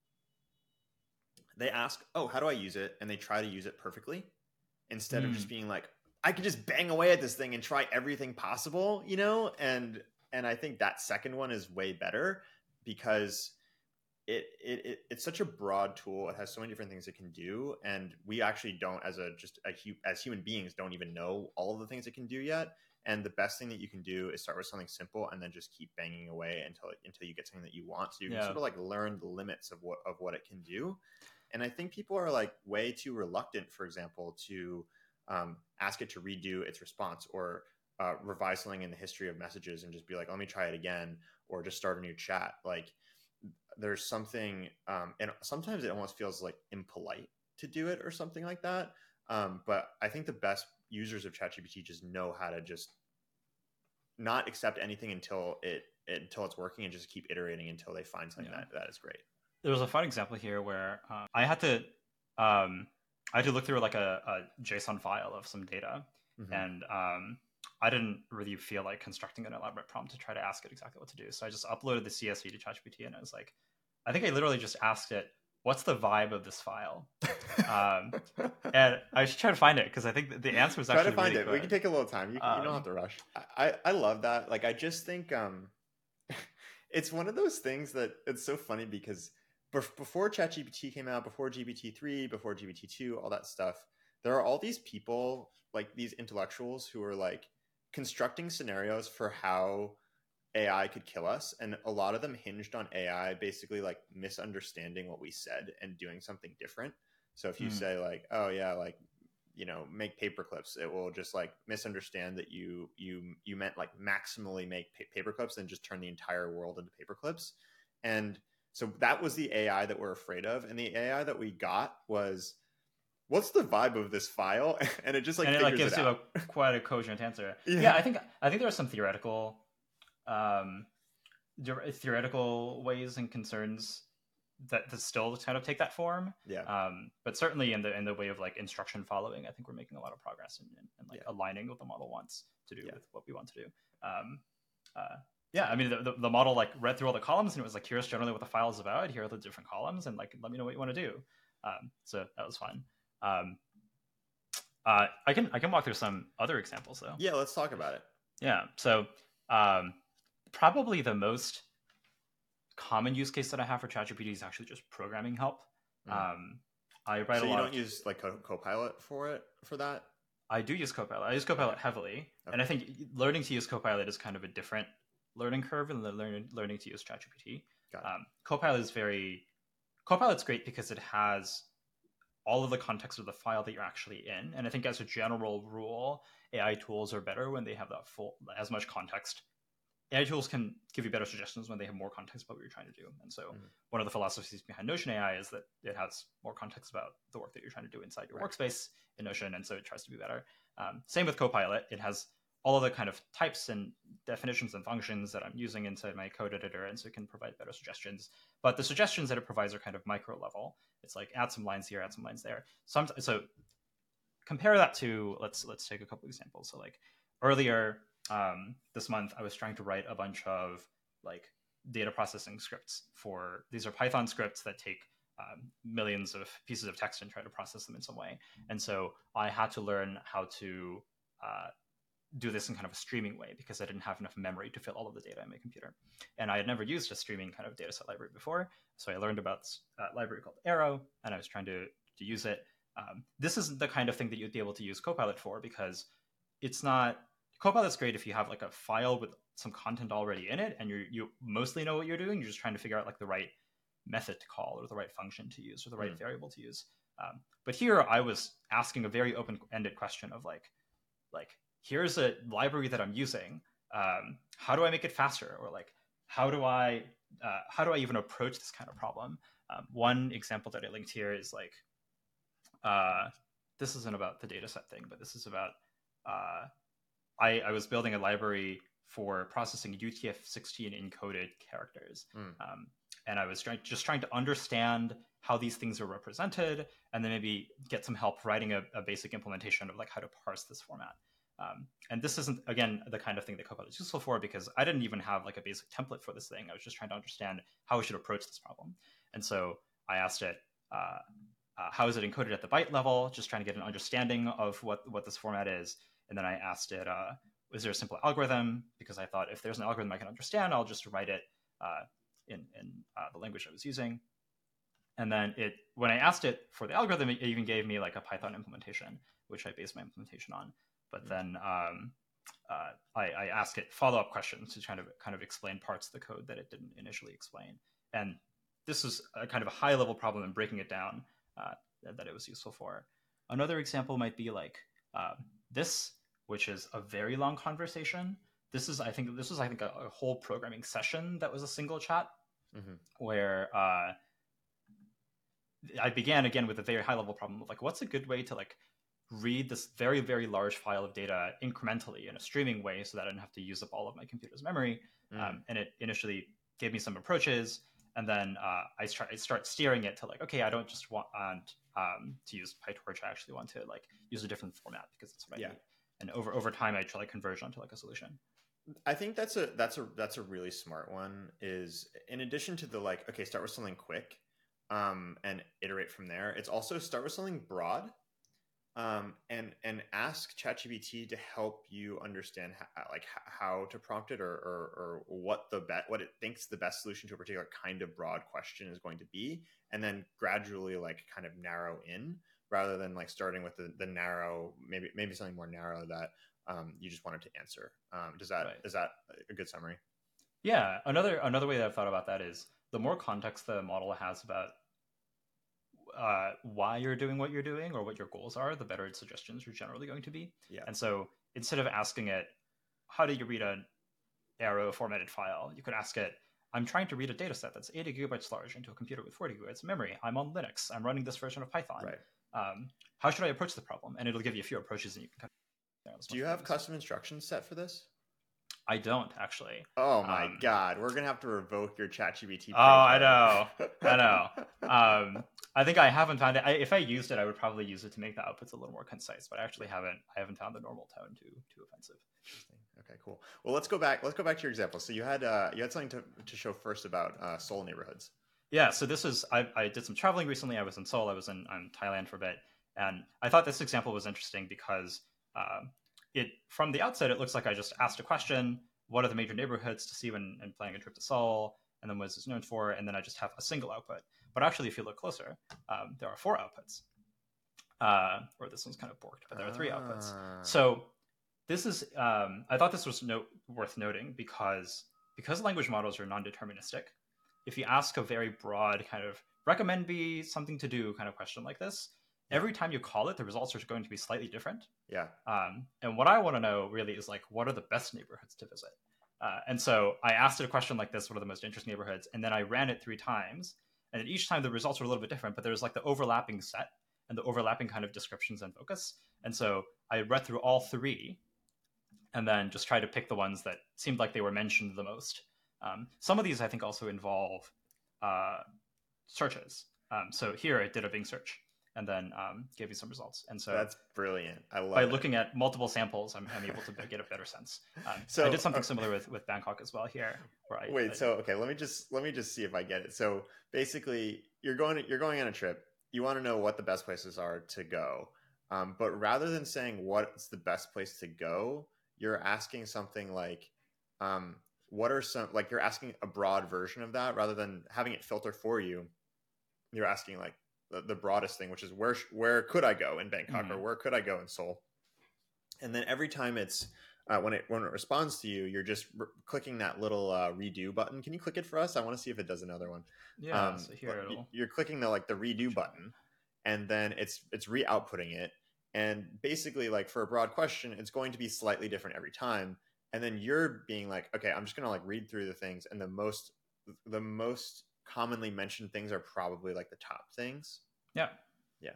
they ask, "Oh, how do I use it?" and they try to use it perfectly instead mm. of just hmm. being like, "I could just bang away at this thing and try everything possible," you know. And and I think that second one is way better because it, it, it it's such a broad tool. It has so many different things it can do, and we actually don't, as a just a, as human beings, don't even know all of the things it can do yet. And the best thing that you can do is start with something simple, and then just keep banging away until until you get something that you want. So you can yeah. sort of like learn the limits of what of what it can do. And I think people are like way too reluctant, for example, to um, ask it to redo its response or uh, revise something in the history of messages and just be like, let me try it again, or just start a new chat. Like there's something um, and sometimes it almost feels like impolite to do it or something like that um, but i think the best users of chatgpt just know how to just not accept anything until it, it until it's working and just keep iterating until they find something yeah. that, that is great there was a fun example here where uh, i had to um, i had to look through like a, a json file of some data mm-hmm. and um, I didn't really feel like constructing an elaborate prompt to try to ask it exactly what to do. So I just uploaded the CSV to ChatGPT and I was like, I think I literally just asked it, "What's the vibe of this file?" um, and I should try to find it because I think the answer was actually try to find really it. We can take a little time. You, um, you, don't have to um, rush. I, I love that. Like I just think um, it's one of those things that it's so funny because before ChatGPT came out, before GPT three, before GPT two, all that stuff, there are all these people like these intellectuals who are like constructing scenarios for how AI could kill us, and a lot of them hinged on AI basically like misunderstanding what we said and doing something different. So if you mm. say like, "Oh yeah, like you know, make paper clips," it will just like misunderstand that you you you meant like maximally make pa- paper clips and just turn the entire world into paper clips. And so that was the AI that we're afraid of, and the AI that we got was what's the vibe of this file and it just like and it like gives it you a quite a cogent answer yeah. yeah. i think i think there are some theoretical um, theoretical ways and concerns that to still kind of take that form. Yeah. Um, but certainly in the in the way of like instruction following, I think we're making a lot of progress in, in, in like Yeah. aligning what the model wants to do Yeah. with what we want to do. Um, uh, yeah, I mean the, the, the model like read through all the columns and it was like, here's generally what the file is about. Here are the different columns, and like let me know what you want to do. Um, so that was fun. Um, uh, I can I can walk through some other examples though. Yeah, let's talk about it. Yeah. So um, probably the most common use case that I have for ChatGPT is actually just programming help. Mm. Um, I write so a you don't of, use like Co- Copilot for it for that? I do use Copilot. I use Copilot heavily, and I think learning to use Copilot is kind of a different learning curve than the learning learning to use ChatGPT. Um, Copilot is very Copilot's great because it has all of the context of the file that you're actually in, and I think as a general rule, AI tools are better when they have that full as much context. AI tools can give you better suggestions when they have more context about what you're trying to do. And so, Mhm. one of the philosophies behind Notion AI is that it has more context about the work that you're trying to do inside your Right. workspace in Notion, and so it tries to be better. Um, same with Copilot; it has all of the kind of types and definitions and functions that I'm using inside my code editor, and so it can provide better suggestions. But the suggestions that it provides are kind of micro level. It's like add some lines here, add some lines there. So compare that to let's let's take a couple examples. So like earlier um, this month, I was trying to write a bunch of like data processing scripts for these are Python scripts that take um, millions of pieces of text and try to process them in some way. And so I had to learn how to uh, do this in kind of a streaming way because I didn't have enough memory to fill all of the data in my computer. And I had never used a streaming kind of dataset library before. So I learned about this uh, library called Arrow and I was trying to, to use it. Um, this isn't the kind of thing that you'd be able to use Copilot for because it's not. Copilot's great if you have like a file with some content already in it and you you mostly know what you're doing. You're just trying to figure out like the right method to call or the right function to use or the right Mm. variable to use. Um, but here I was asking a very open-ended question of like, like here's a library that I'm using. Um, how do I make it faster? Or like, how do I uh, how do I even approach this kind of problem? Um, one example that I linked here is like, uh, this isn't about the dataset thing, but this is about uh, I, I was building a library for processing UTF-16 encoded characters, Mm. um, and I was trying, just trying to understand how these things are represented, and then maybe get some help writing a, a basic implementation of like how to parse this format. Um, and this isn't again the kind of thing that Copilot is useful for because I didn't even have like a basic template for this thing. I was just trying to understand how I should approach this problem. And so I asked it, uh, uh, how is it encoded at the byte level? Just trying to get an understanding of what what this format is. And then I asked it, uh, is there a simple algorithm? Because I thought if there's an algorithm I can understand, I'll just write it uh, in in uh, the language I was using. And then it, when I asked it for the algorithm, it even gave me like a Python implementation, which I based my implementation on. But Mhm. then um, uh, I, I asked it follow up questions to kind of kind of explain parts of the code that it didn't initially explain. And this is a kind of a high level problem and breaking it down uh, that, it was useful for. Another example might be like uh, this, which is a very long conversation. This is, I think, this was, I think, a, a whole programming session that was a single chat Mhm. where uh, I began again with a very high level problem of like, what's a good way to like read this very very large file of data incrementally in a streaming way so that I don't have to use up all of my computer's memory. Mm. Um, and it initially gave me some approaches, and then uh, I, start, I start steering it to like, okay, I don't just want um, to use PyTorch. I actually want to like use a different format because it's what I Yeah. need. And over over time, I try to converge onto like a solution. I think that's a that's a that's a really smart one. Is in addition to the like, okay, start with something quick, um, and iterate from there. It's also start with something broad, um, and and ask ChatGPT to help you understand how, like how to prompt it or or, or what the bet what it thinks the best solution to a particular kind of broad question is going to be, and then gradually like kind of narrow in rather than like starting with the, the narrow maybe maybe something more narrow that um, you just wanted to answer. Um, does that is Right. that a good summary? Yeah, another another way that I've thought about that is the more context the model has about uh, why you're doing what you're doing or what your goals are, the better its suggestions are generally going to be. Yeah. And so instead of asking it, how do you read an arrow formatted file, you could ask it, I'm trying to read a data set that's 80 gigabytes large into a computer with 40 gigabytes of memory. I'm on Linux. I'm running this version of Python. Right. Um, how should I approach the problem? And it'll give you a few approaches and you can kind of. Do you have custom instructions set for this? I don't actually. Oh my Um, god, we're gonna have to revoke your ChatGPT. Oh, I know, I know. Um, I think I haven't found it. I, if I used it, I would probably use it to make the outputs a little more concise. But I actually haven't. I haven't found the normal tone too too offensive. Interesting. Okay, cool. Well, let's go back. Let's go back to your example. So you had uh, you had something to, to show first about uh, Seoul neighborhoods. Yeah. So this is. I, I did some traveling recently. I was in Seoul. I was in, in Thailand for a bit, and I thought this example was interesting because um, it from the outset it looks like I just asked a question. What are the major neighborhoods to see when, when planning a trip to Seoul? And then what is this known for? And then I just have a single output. But actually, if you look closer, um, there are four outputs. Uh, or this one's kind of borked, but there are three outputs. Ah. So this is um, I thought this was note, worth noting because because language models are non-deterministic. If you ask a very broad kind of recommend me something to do kind of question like this, every time you call it, the results are going to be slightly different. yeah, Um, and what I want to know really is like, what are the best neighborhoods to visit? Uh, and so I asked it a question like this: What are the most interesting neighborhoods? And then I ran it three times, and each time the results were a little bit different, but there was like the overlapping set and the overlapping kind of descriptions and focus. And so I read through all three, and then just tried to pick the ones that seemed like they were mentioned the most. Um, some of these I think also involve uh, searches. Um, so here I did a Bing search and then um, gave you some results. And so that's brilliant. I love by it. looking at multiple samples, I'm, I'm able to get a better sense. Um, So, I did something uh, similar with, with Bangkok as well here. Right. Wait, I- so okay, let me just let me just see if I get it. So basically, you're going you're going on a trip. You want to know what the best places are to go, um, but rather than saying what's the best place to go, you're asking something like, um, what are some like you're asking a broad version of that rather than having it filter for you. You're asking like the, the broadest thing, which is where where could I go in Bangkok or Mhm. where could I go in Seoul, and then every time it's uh, when it when it responds to you, you're just r- clicking that little uh, redo button. Can you click it for us? I want to see if it does another one. yeah, Um, so here it'll. you're clicking the like the redo button, and then it's it's re-outputting it. And basically, like for a broad question, it's going to be slightly different every time. And then you're being like, okay, I'm just gonna like read through the things, and the most the most commonly mentioned things are probably like the top things. Yeah. Yeah.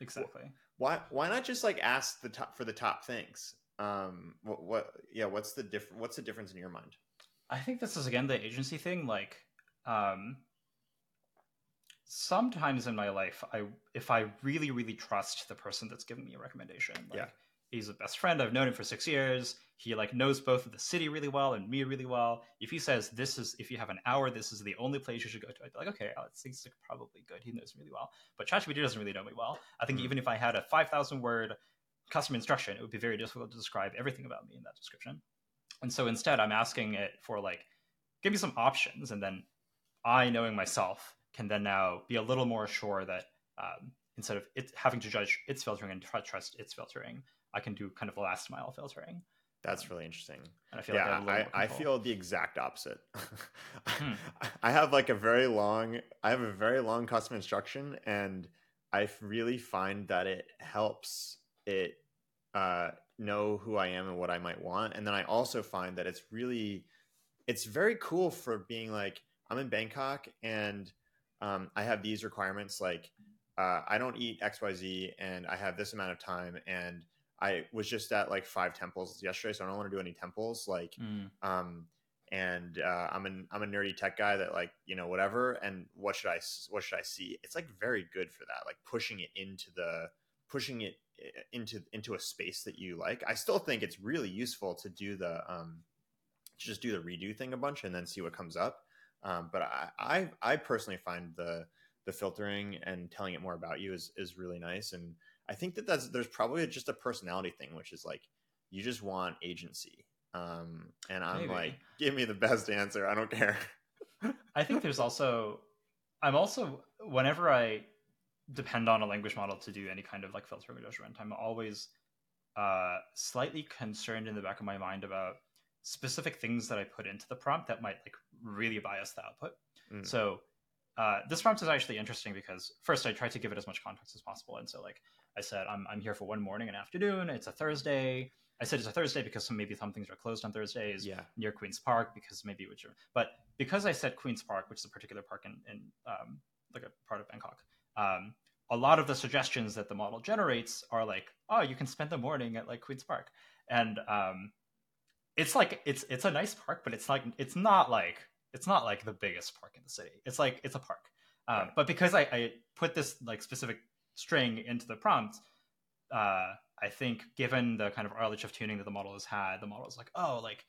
Exactly. Why why not just like ask the top for the top things? Um, what, what yeah, what's the different what's the difference in your mind? I think this is again the agency thing. Like, um, sometimes in my life, I if I really really trust the person that's giving me a recommendation, like Yeah. He's a best friend, I've known him for six years. He like knows both of the city really well and me really well. If he says this is if you have an hour, this is the only place you should go to, I'd be like, okay, it seems like probably good. He knows me really well. But ChatGPT doesn't really know me well. I think Mhm. even if I had a five thousand word custom instruction, it would be very difficult to describe everything about me in that description. And so instead, I'm asking it for like, give me some options, and then I, knowing myself, can then now be a little more sure that um, instead of it having to judge its filtering and tr- trust its filtering, I can do kind of the last mile filtering. That's really interesting. And I feel yeah, little I, I feel the exact opposite. Hmm. I have like a very long, I have a very long custom instruction, and I really find that it helps it uh, know who I am and what I might want. And then I also find that it's really, it's very cool for being like, I'm in Bangkok and um, I have these requirements like, uh, I don't eat XYZ and I have this amount of time and I was just at like five temples yesterday, so I don't want to do any temples. Like, Mm. um, and uh, I'm an I'm a nerdy tech guy that like you know whatever. And what should I what should I see? It's like very good for that, like pushing it into the pushing it into into a space that you like. I still think it's really useful to do the um, to just do the redo thing a bunch and then see what comes up. Um, but I, I I personally find the the filtering and telling it more about you is is really nice and I think that that's there's probably just a personality thing, which is like you just want agency. Um, and I'm Maybe. like, give me the best answer. I don't care. I think there's also, I'm also, whenever I depend on a language model to do any kind of like filtering or judgment, I'm always uh, slightly concerned in the back of my mind about specific things that I put into the prompt that might like really bias the output. Mm. So uh, this prompt is actually interesting because first I try to give it as much context as possible, and so like I said, I'm I'm here for one morning and afternoon. It's a Thursday. I said it's a Thursday because some, maybe some things are closed on Thursdays yeah. near Queens Park because maybe which are, but because I said Queens Park, which is a particular park in, in um, like a part of Bangkok, um, a lot of the suggestions that the model generates are like, oh, you can spend the morning at like Queens Park, and um, it's like it's it's a nice park, but it's like it's not like it's not like the biggest park in the city. It's like it's a park. Um, Right. But because I, I put this like specific string into the prompt, uh, I think given the kind of RLHF tuning that the model has had, the model is like, oh, like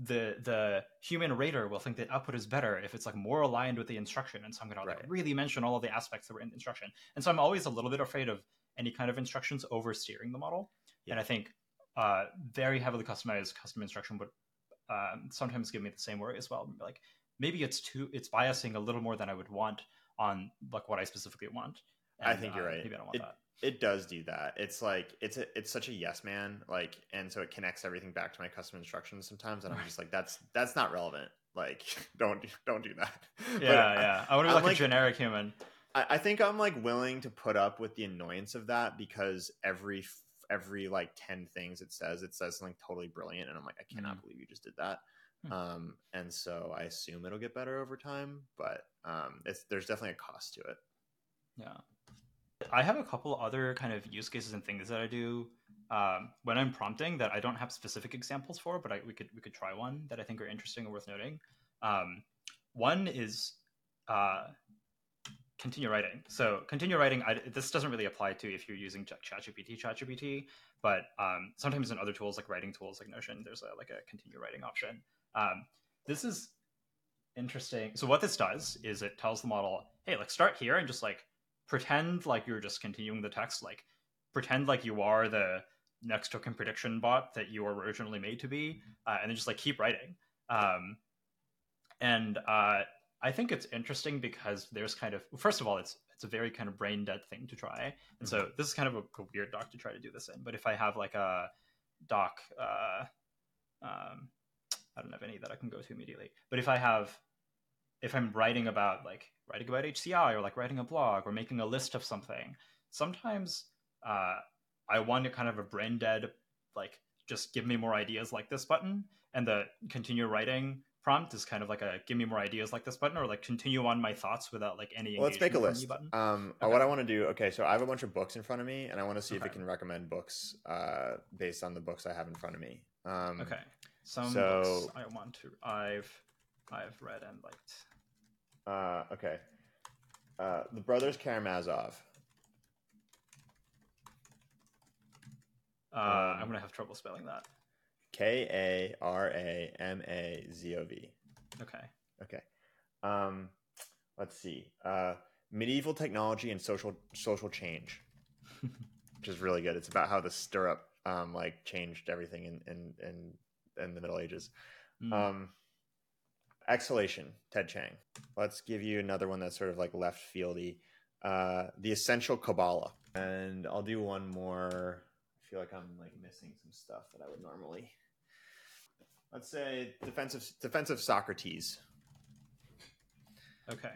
the the human rater will think that output is better if it's like more aligned with the instruction, and so I'm gonna like really mention all of the aspects that were in the instruction. And so I'm always a little bit afraid of any kind of instructions oversteering the model. Yeah. And I think uh, very heavily customized custom instruction would um, sometimes give me the same worry as well. Like maybe it's too it's biasing a little more than I would want on like what I specifically want. I think you're uh, right. Maybe I don't want It- that. it does do that it's like it's a, it's such a yes man like and so it connects everything back to my custom instructions sometimes and i'm just like that's that's not relevant like don't don't do that But Yeah, yeah. I want to be like, like- a generic human. I, I think i'm like willing to put up with the annoyance of that because every every like 10 things it says it says something totally brilliant and i'm like i cannot believe you just did that Hmm. um and so i assume it'll get better over time but um it's there's definitely a cost to it Yeah. I have a couple other kind of use cases and things that I do um, when I'm prompting that I don't have specific examples for, but I, we could we could try one that I think are interesting and worth noting. Um, one is uh, continue writing. So continue writing. I, this doesn't really apply to if you're using Ch- ChatGPT, ChatGPT, but um, sometimes in other tools like writing tools like Notion, there's a, like a continue writing option. Um, this is interesting. So what this does is it tells the model, hey, like start here and just like pretend like you're just continuing the text, like pretend like you are the next token prediction bot that you were originally made to be, uh, and then just like keep writing. Um, and uh, I think it's interesting because there's kind of first of all, it's it's a very kind of brain dead thing to try, and so this is kind of a, a weird doc to try to do this in. But if I have like a doc, uh, um, I don't have any that I can go to immediately. But if I have, if I'm writing about like writing about HCI or like writing a blog or making a list of something, sometimes uh, I want to kind of a brain dead, like just give me more ideas like this button, and the continue writing prompt is kind of like a give me more ideas like this button or like continue on my thoughts without like any. Well, let's make a list. Um, uh, Okay. What I want to do, okay, so I have a bunch of books in front of me, and I want to see if it can recommend books uh, based on the books I have in front of me. Um, Okay, some so- books I want to I've I've read and liked. Uh, okay. Uh, the Brothers Karamazov. Uh, Um, I'm gonna have trouble spelling that. K A R A M A Z O V. Okay. Okay. Um, let's see. Uh, medieval technology and social social change, which is really good. It's about how the stirrup um, like changed everything in in in, in the Middle Ages. Mm. Um, exhalation, Ted Chiang. Let's give you another one that's sort of like left fieldy. Uh, the essential Kabbalah, and I'll do one more. I feel like I'm like missing some stuff that I would normally. Let's say defensive defensive Socrates. okay.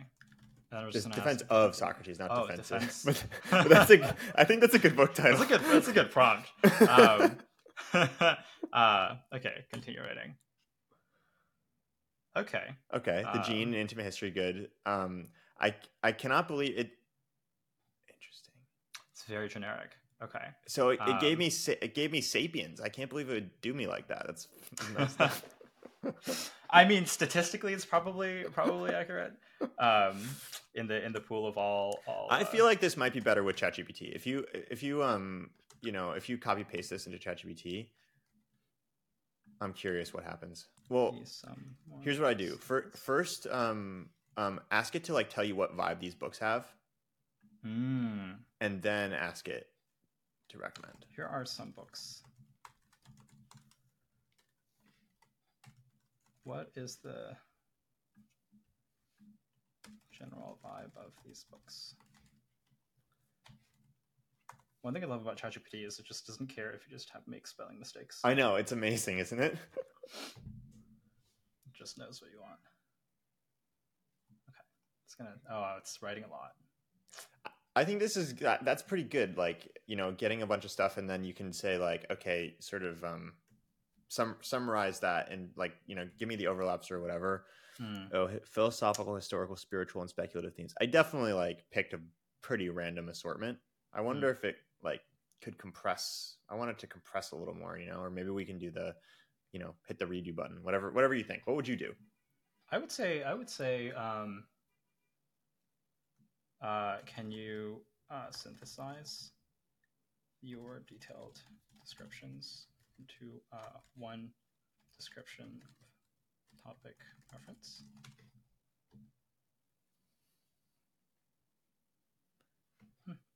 And I was Just defense of Socrates, not Oh, defensive. defense. But that's a, I think that's a good book title. That's a good. That's a good prompt. Um, uh, okay. Continue writing. Okay. okay, the um, gene intimate history, good. Um, I I cannot believe it. Interesting. It's very generic. Okay. So it, it gave Um, me it gave me sapiens. I can't believe it would do me like that. That's messed. I mean, statistically, it's probably probably accurate. Um, in the in the pool of all all. I uh, feel like this might be better with ChatGPT. If you if you um you know if you copy paste this into ChatGPT, I'm curious what happens. Well, here's what I do. For, first, um um ask it to like tell you what vibe these books have, Hmm. and then ask it to recommend. Here are some books. What is the general vibe of these books? One thing I love about ChatGPT is it just doesn't care if you just have make spelling mistakes. I know it's amazing, isn't it? It just knows what you want. Okay, it's gonna. Oh, it's writing a lot. I think this is that, that's pretty good. Like you know, getting a bunch of stuff, and then you can say like, okay, sort of um, sum summarize that, and like you know, give me the overlaps or whatever. Hmm. Oh, philosophical, historical, spiritual, and speculative themes. I definitely like picked a pretty random assortment. I wonder if it like could compress. I wanted to compress a little more, you know, or maybe we can do the you know hit the redo button whatever whatever you think what would you do I would say I would say um, uh, can you uh, synthesize your detailed descriptions into uh, one description topic reference?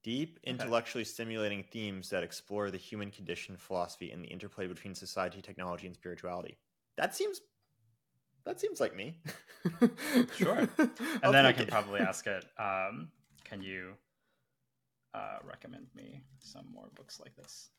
Deep intellectually stimulating themes that explore the human condition philosophy and the interplay between society technology and spirituality. That seems that seems like me. Sure. And then I can probably ask it, um, can you uh, recommend me some more books like this?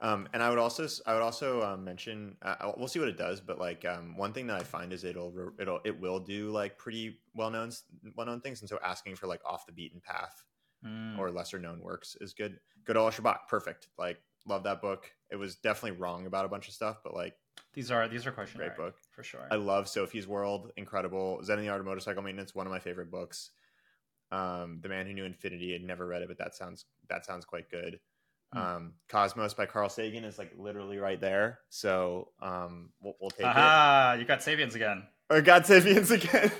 Um, and I would also I would also um, mention uh, we'll see what it does, but like um, one thing that I find is it'll it'll it will do like pretty well known well known things, and so asking for like off the beaten path Mm. or lesser known works is good. Gödel, Escher, Bach, perfect. Like love that book. It was definitely wrong about a bunch of stuff, but like These are these are questionable. Great book. for sure. I love Sophie's World, incredible. Zen and the Art of Motorcycle Maintenance, one of my favorite books. Um, the Man Who Knew Infinity, I'd never read it, but that sounds that sounds quite good. Hmm. Um, Cosmos by Carl Sagan is like literally right there, so um, we'll, we'll take it. Aha! You got Sapiens again. Or got Sapiens again.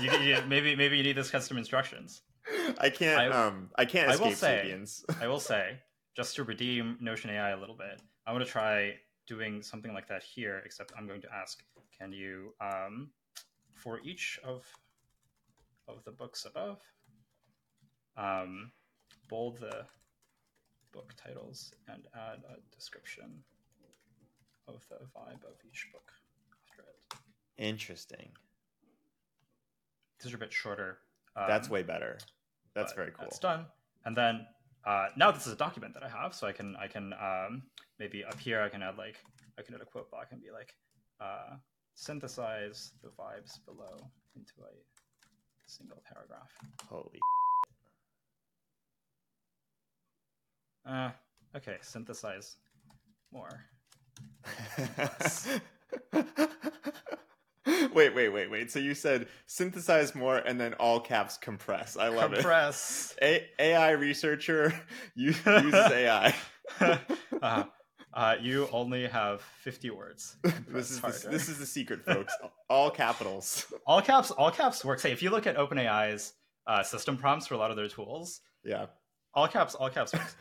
You, you, maybe maybe you need this custom instructions. I can't. I- um, I can't I will escape say- Sapiens. I will say, just to redeem Notion AI a little bit, I want to try doing something like that here. Except I'm going to ask, can you, um, for each of of the books above, um, bold the book titles and add a description of the vibe of each book after it. Interesting. These are a bit shorter. That's um, way better. That's very cool. That's done. And then uh, now this is a document that I have, so I can I can um, maybe up here I can add like I can add a quote block and be like uh, synthesize the vibes below into a single paragraph. Holy. Uh, okay, synthesize more. wait, wait, wait, wait. So you said synthesize more and then all caps compress. I love Compress. it. A- AI researcher uses AI. uh, uh, you only have 50 words. this is Compress the, this is the secret, folks. All capitals. all caps. All caps works. Hey, if you look at OpenAI's uh, system prompts for a lot of their tools, Yeah. all caps. All caps works.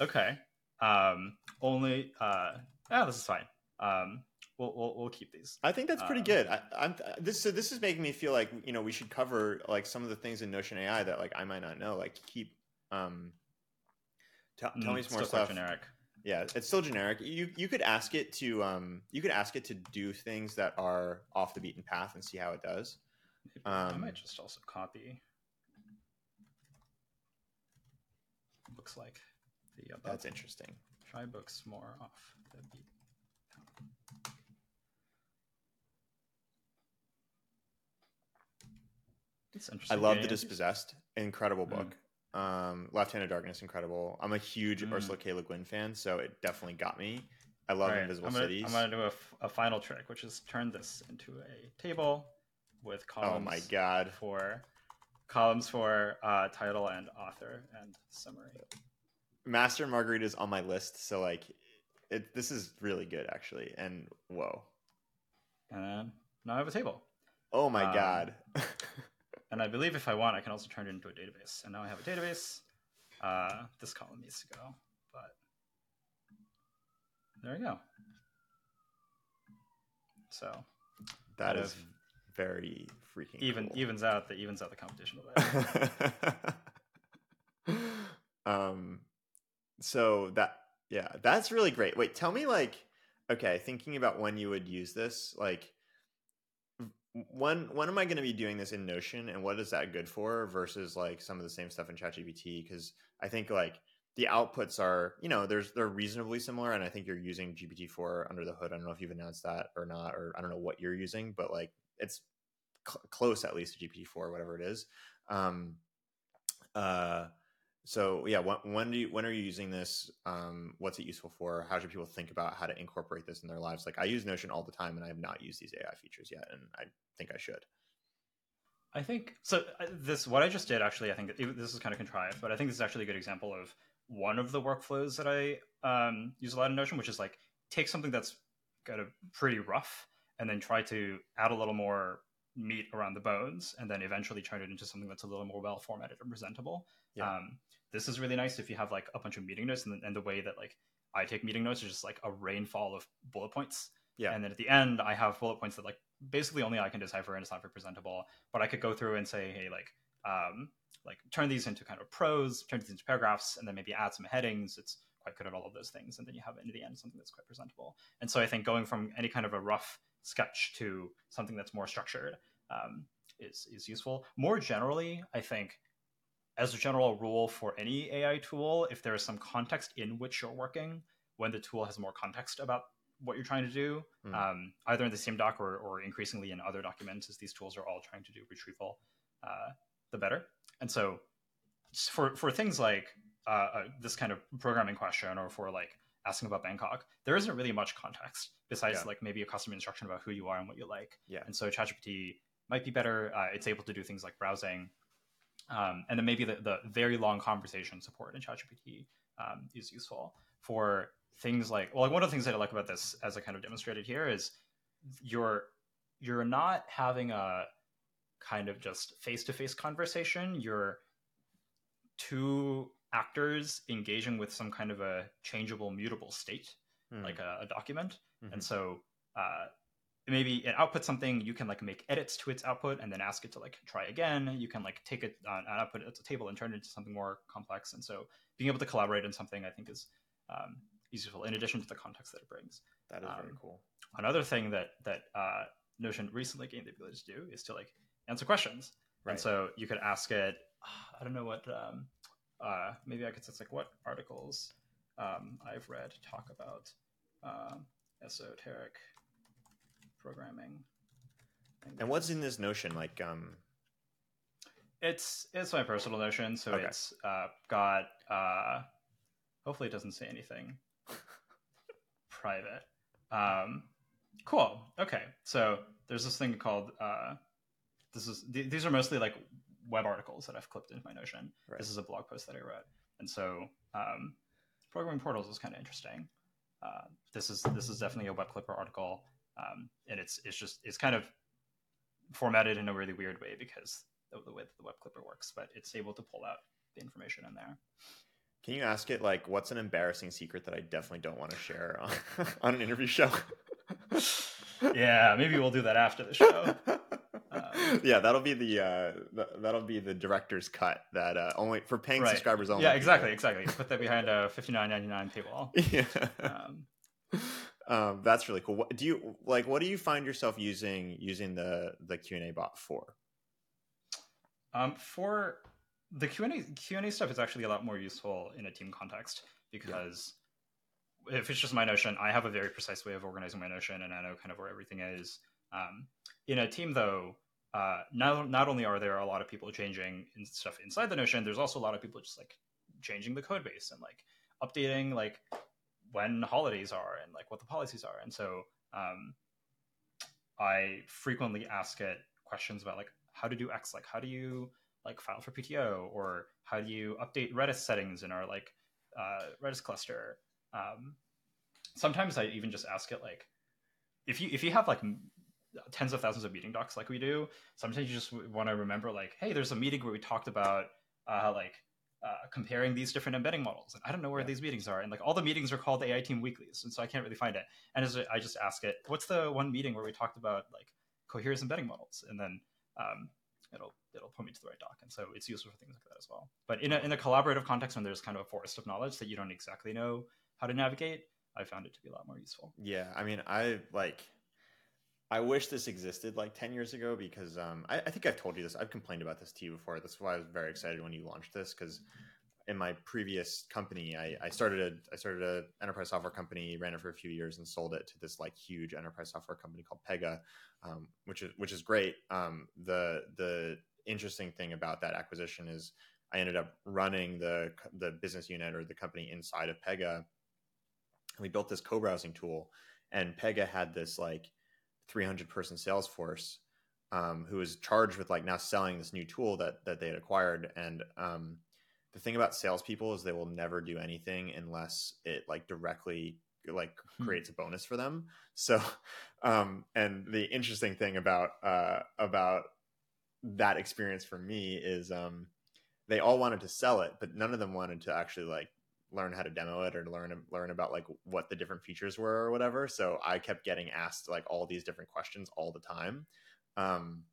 Okay. Um, only. Uh, yeah, this is fine. Um, we'll we'll, we'll keep these. I think that's pretty Um, good. I, I'm this. So this is making me feel like you know we should cover like some of the things in Notion AI that like I might not know. Like keep um. Tell, tell Mm, me some more still stuff. Generic. Yeah, it's still generic. You you could ask it to um you could ask it to do things that are off the beaten path and see how it does. Maybe I Um, might just also copy. Looks like the above. That's interesting. Try books more off the beat. I love The Dispossessed, incredible Mm. book. Um, Left Hand of Darkness, incredible. I'm a huge Mm. Ursula K. Le Guin fan, so it definitely got me. I love Alright, Invisible I'm gonna, Cities. I'm gonna do a, f- a final trick, which is turn this into a table with columns. Oh my god, For columns for uh, title and author and summary. Master Margarita is on my list, so like, it this is really good actually. And whoa, And now I have a table. oh my Um, god, And I believe if I want, I can also turn it into a database. And now I have a database. Uh, this column needs to go, but there we go. So that is very freaking even cool. evens out the evens out the competition a bit. um so that yeah that's really great wait tell me like okay thinking about when you would use this like when when am i going to be doing this in notion and what is that good for versus like some of the same stuff in chatgpt? Because i think like the outputs are you know there's they're reasonably similar and i think you're using gpt-4 under the hood. I don't know if you've announced that or not or i don't know what you're using but like it's cl- close at least to gpt-4 whatever it is. Um uh so yeah when, when do you when are you using this um what's it useful for how should people think about how to incorporate this in their lives like i use notion all the time and i have not used these ai features yet and i think i should I think so. This what I just did actually. I think this is kind of contrived, but I think this is actually a good example of one of the workflows that I um, use a lot in Notion, which is like take something that's kind of pretty rough and then try to add a little more meat around the bones and then eventually turn it into something that's a little more well formatted and presentable. Yeah. Um, this is really nice if you have like a bunch of meeting notes and, and the way that like I take meeting notes is just like a rainfall of bullet points. Yeah. And then at the end, I have bullet points that like basically only I can decipher and it's not very presentable. But I could go through and say, hey, like, um, like turn these into kind of prose, turn these into paragraphs, and then maybe add some headings. It's quite good at all of those things, and then you have into the end something that's quite presentable. And so I think going from any kind of a rough sketch to something that's more structured um, is is useful. More generally, I think as a general rule for any AI tool, if there is some context in which you're working, when the tool has more context about what you're trying to do, mm. um, either in the same doc or, or increasingly in other documents, as these tools are all trying to do retrieval, uh, the better. And so for, for things like uh, uh, this kind of programming question or for like asking about Bangkok, there isn't really much context besides yeah. like maybe a custom instruction about who you are and what you like. Yeah. And so ChatGPT might be better. Uh, it's able to do things like browsing. Um, and then maybe the, the very long conversation support in ChatGPT um, is useful for things like well, like one of the things that I like about this, as I kind of demonstrated here, is you're you're not having a kind of just face to face conversation. You're two actors engaging with some kind of a changeable, mutable state, mm. like a, a document. Mm-hmm. And so uh, maybe it outputs something you can like make edits to its output and then ask it to like try again. You can like take it uh, an output at a table and turn it into something more complex. And so being able to collaborate on something i think is um, useful in addition to the context that it brings. That is um, very cool. another thing that that uh, notion recently gained the ability to do is to like answer questions. Right. and so you could ask it i don't know what um, uh, maybe i could say like what articles um, i've read talk about um, esoteric programming. And what's in this notion? Like, um, it's it's my personal notion, so okay. it's uh, got. Uh, hopefully, it doesn't say anything private. Um, cool. Okay, so there's this thing called. Uh, this is th- these are mostly like web articles that I've clipped into my Notion. Right. This is a blog post that I wrote, and so um, programming portals is kind of interesting. Uh, this is this is definitely a web clipper article um, and it's it's just it's kind of formatted in a really weird way because of the way that the web clipper works, but it's able to pull out the information in there. Can you ask it like what's an embarrassing secret that I definitely don't want to share on, on an interview show? yeah, maybe we'll do that after the show. Um, yeah, that'll be the, uh, that'll be the director's cut that uh, only for paying right. subscribers only. Yeah, exactly, exactly. Put that behind a fifty nine ninety nine paywall. Yeah. Um, um, that's really cool. What, do you like? What do you find yourself using using the the Q and A bot for? Um, for the Q and A Q and A stuff is actually a lot more useful in a team context because yeah. if it's just my notion, I have a very precise way of organizing my notion, and I know kind of where everything is. Um, in a team, though, uh, not not only are there a lot of people changing stuff inside the notion, there's also a lot of people just like changing the code base and like updating like when holidays are and like what the policies are. And so um, I frequently ask it questions about like how to do X, like how do you like file for PTO or how do you update Redis settings in our like uh, Redis cluster. Um, sometimes I even just ask it like if you if you have like tens of thousands of meeting docs like we do, sometimes you just want to remember like hey, there's a meeting where we talked about uh, like uh, comparing these different embedding models. And I don't know where yeah. these meetings are. And like all the meetings are called AI Team Weeklies, and so I can't really find it. And as I just ask it, what's the one meeting where we talked about like Cohere's embedding models, and then um, it'll it'll point me to the right doc. And so it's useful for things like that as well. But in a in a collaborative context, when there's kind of a forest of knowledge that you don't exactly know how to navigate, I found it to be a lot more useful. Yeah, I mean, I like I wish this existed like 10 years ago because um, I, I, think I've told you this. I've complained about this to you before. That's why I was very excited when you launched this because in my previous company, I, I started a I started a enterprise software company, ran it for a few years, and sold it to this like huge enterprise software company called Pega, um, which is which is great. Um, the the interesting thing about that acquisition is I ended up running the the business unit or the company inside of Pega. And we built this co-browsing tool, and Pega had this like 300 person sales force um, who was charged with like now selling this new tool that that they had acquired. And um, the thing about salespeople is they will never do anything unless it like directly like Hmm. creates a bonus for them. So, um, and the interesting thing about uh, about that experience for me is um, they all wanted to sell it, but none of them wanted to actually like learn how to demo it or learn learn about like what the different features were or whatever. So I kept getting asked like all these different questions all the time. Um,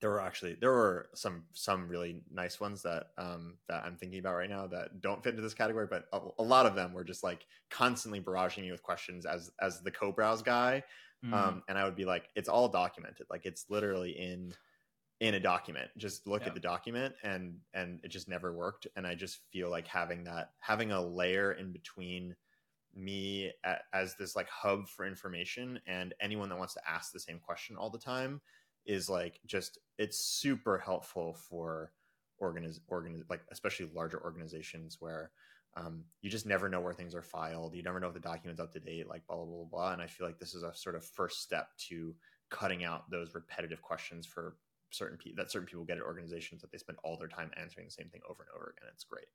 there were actually there were some some really nice ones that um that I'm thinking about right now that don't fit into this category, but a, a lot of them were just like constantly barraging me with questions as as the co-browse guy. Mhm. Um, and I would be like, it's all documented, like it's literally in in a document. Just look Yeah. at the document, and and it just never worked. And I just feel like having that having a layer in between me a, as this like hub for information and anyone that wants to ask the same question all the time is like just it's super helpful for organiz organiz like especially larger organizations where um, you just never know where things are filed you never know if the document's up to date like blah blah blah blah and i feel like this is a sort of first step to cutting out those repetitive questions for certain people that certain people get at organizations that they spend all their time answering the same thing over and over again it's great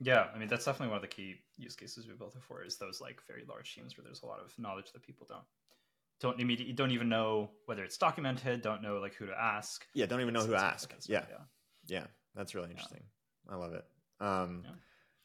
Yeah, I mean that's definitely one of the key use cases we built it for is those like very large teams where there's a lot of knowledge that people don't don't immediately don't even know whether it's documented, don't know like who to ask. yeah don't even know So who to like ask that yeah Yeah, that's really interesting. I love it. Um, Yeah.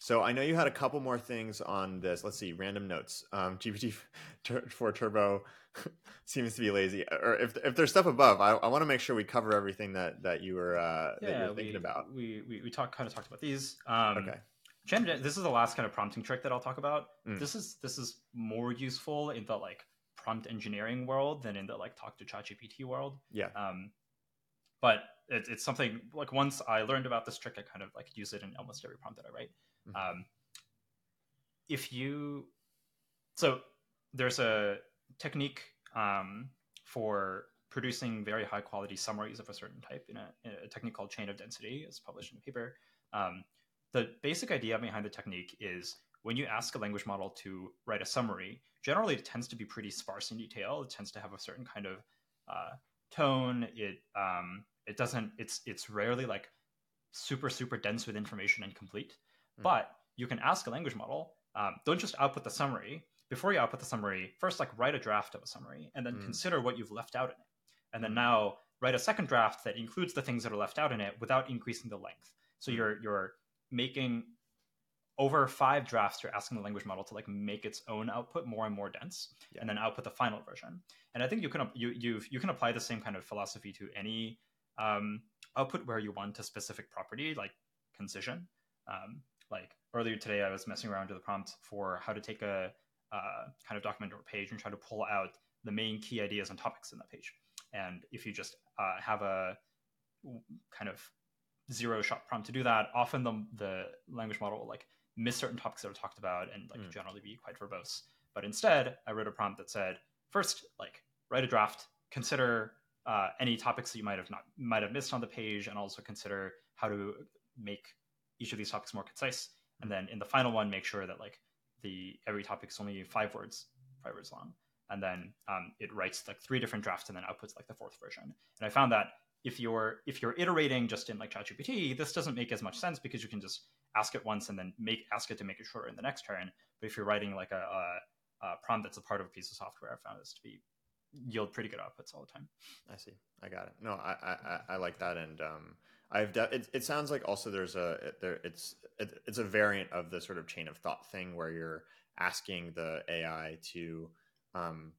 So I know you had a couple more things on this. Let's see, random notes. Um, GPT four Turbo seems to be lazy, or if if there's stuff above, I, I want to make sure we cover everything that that you were uh, that you Yeah, were thinking we, about. we we we talked kind of talked about these. Um, Okay. Gen- this is the last kind of prompting trick that I'll talk about. Mm. This is this is more useful in the like prompt engineering world than in the like talk to ChatGPT world. Yeah. Um, but it, it's something like once I learned about this trick, I kind of like use it in almost every prompt that I write. Mhm. Um, if you, so there's a technique um, for producing very high quality summaries of a certain type in a, in a technique called chain of density. It's published in a paper. Um, the basic idea behind the technique is when you ask a language model to write a summary, generally it tends to be pretty sparse in detail. It tends to have a certain kind of uh, tone. It um, it doesn't. It's it's rarely like super super dense with information and complete. Mm. But you can ask a language model. Um, don't just output the summary. Before you output the summary, first like write a draft of a summary, and then Mm. consider what you've left out in it. And then Mm. now write a second draft that includes the things that are left out in it without increasing the length. So Mm. you're you're making over five drafts you're asking the language model to like make its own output more and more dense Yeah. and then output the final version and i think you can you you you can apply the same kind of philosophy to any um, output where you want a specific property like concision um, like earlier today i was messing around with the prompt for how to take a uh, kind of document or page and try to pull out the main key ideas and topics in that page and if you just uh, have a kind of zero shot prompt to do that often the, the language model will like miss certain topics that are talked about and like Mm. generally be quite verbose but instead i wrote a prompt that said first like write a draft consider uh, any topics that you might have not might have missed on the page and also consider how to make each of these topics more concise and then in the final one make sure that like the every topic is only five words five words long and then um, it writes like three different drafts and then outputs like the fourth version and i found that if you're if you're iterating just in like ChatGPT, this doesn't make as much sense because you can just ask it once and then make ask it to make it shorter in the next turn. But if you're writing like a, a, a prompt that's a part of a piece of software, I found this to be yield pretty good outputs all the time. I see. I got it. No, I I, I- I like that, and um, I've de- it, it sounds like also there's a there it's it, it's a variant of the sort of chain of thought thing where you're asking the AI to um,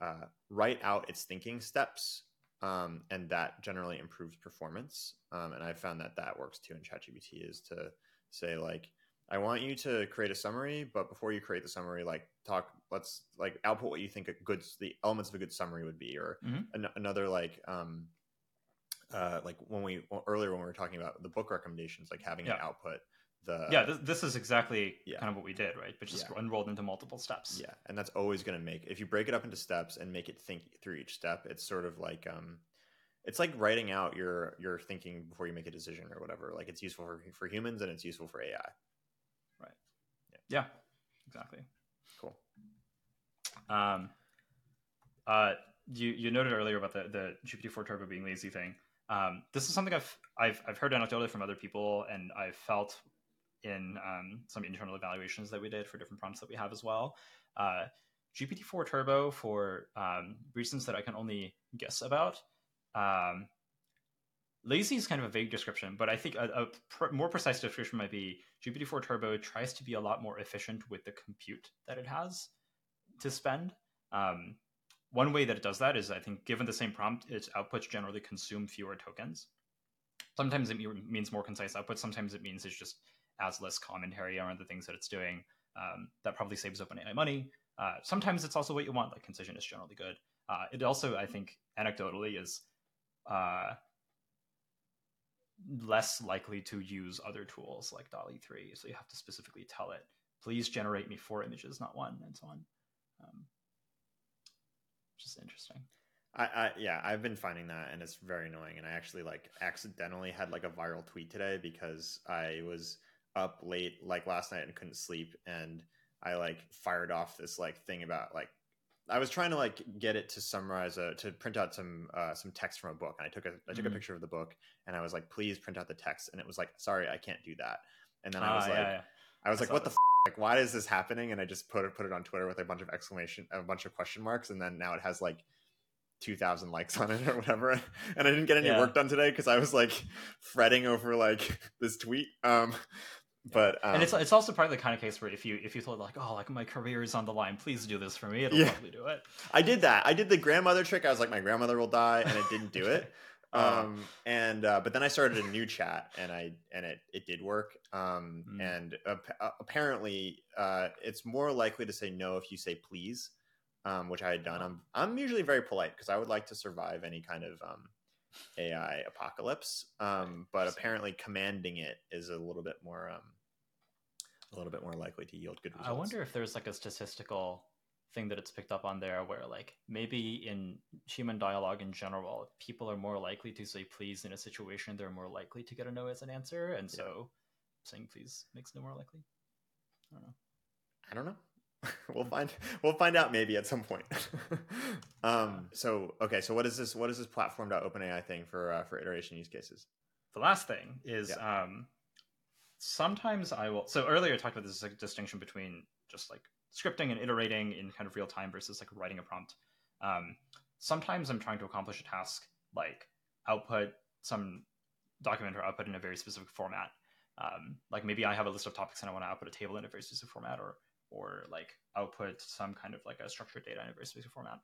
uh, write out its thinking steps, um, and that generally improves performance. Um, and I found that that works too in ChatGPT is to say like. I want you to create a summary, but before you create the summary, like talk, let's like output what you think a good, the elements of a good summary would be, or Mhm. an- another like um uh like when we earlier when we were talking about the book recommendations like having an output the yeah, this, this is exactly yeah. kind of what we did, right? But just Yeah. enrolled into multiple steps. yeah and that's always going to make if you break it up into steps and make it think through each step it's sort of like um it's like writing out your your thinking before you make a decision or whatever like it's useful for, for humans and it's useful for ai Right. Yeah. Yeah, exactly. cool Um, uh, you you noted earlier about the the GPT four Turbo being lazy thing. Um, this is something I've I've I've heard anecdotally from other people, and I've felt in um, some internal evaluations that we did for different prompts that we have as well. Uh, GPT-4 Turbo, for um, reasons that I can only guess about, um, lazy is kind of a vague description, but I think a, a pr- more precise description might be GPT-4 Turbo tries to be a lot more efficient with the compute that it has to spend. Um, one way that it does that is, I think, given the same prompt, its outputs generally consume fewer tokens. Sometimes it means more concise output. Sometimes it means it's just adds less commentary around the things that it's doing. Um, that probably saves OpenAI money. Uh, sometimes it's also what you want. Like concision is generally good. Uh, it also, I think, anecdotally is uh, less likely to use other tools like DALL-E 3. So you have to specifically tell it, please generate me four images, not one, and so on. Um, which is interesting. I, I, yeah, I've been finding that, and it's very annoying. And I actually like accidentally had like a viral tweet today because I was up late like last night and couldn't sleep, and I like fired off this like thing about like I was trying to like get it to summarize a to print out some uh, some text from a book, and I took a I took mm-hmm. a picture of the book, and I was like, please print out the text, and it was like, sorry, I can't do that. And then I was ah, like, yeah, yeah. I was I like, what the? Like, why is this happening? And I just put it put it on Twitter with a bunch of exclamation, a bunch of question marks, and then now it has like 2000 likes on it or whatever and i didn't get any yeah. work done today because i was like fretting over like this tweet um but um, and it's um, it's also probably the kind of case where if you if you thought like oh like my career is on the line please do this for me it'll yeah. probably do it i did that i did the grandmother trick i was like my grandmother will die and it didn't do it uh-huh. um and uh, but then i started a new chat and i and it it did work um mm. and uh, apparently uh it's more likely to say no if you say please um which i had done i'm i'm usually very polite because i would like to survive any kind of um AI apocalypse. Um, but apparently, commanding it is a little bit more um, a little bit more likely to yield good results. I wonder if there's like a statistical thing that it's picked up on there where like maybe in human dialogue in general people are more likely to say please in a situation they're more likely to get a no as an answer. And so saying please makes no more likely. I don't know. I don't know. We'll find we'll find out maybe at some point. Um so okay so what is this what is this platform.openai thing for uh, for iteration use cases? The last thing is yeah. um sometimes I will. So earlier I talked about this like, distinction between just like scripting and iterating in kind of real time versus like writing a prompt. Um, sometimes I'm trying to accomplish a task like output some document or output in a very specific format. Um, like maybe I have a list of topics and I want to output a table in a very specific format, or or like output some kind of like a structured data in a very specific format.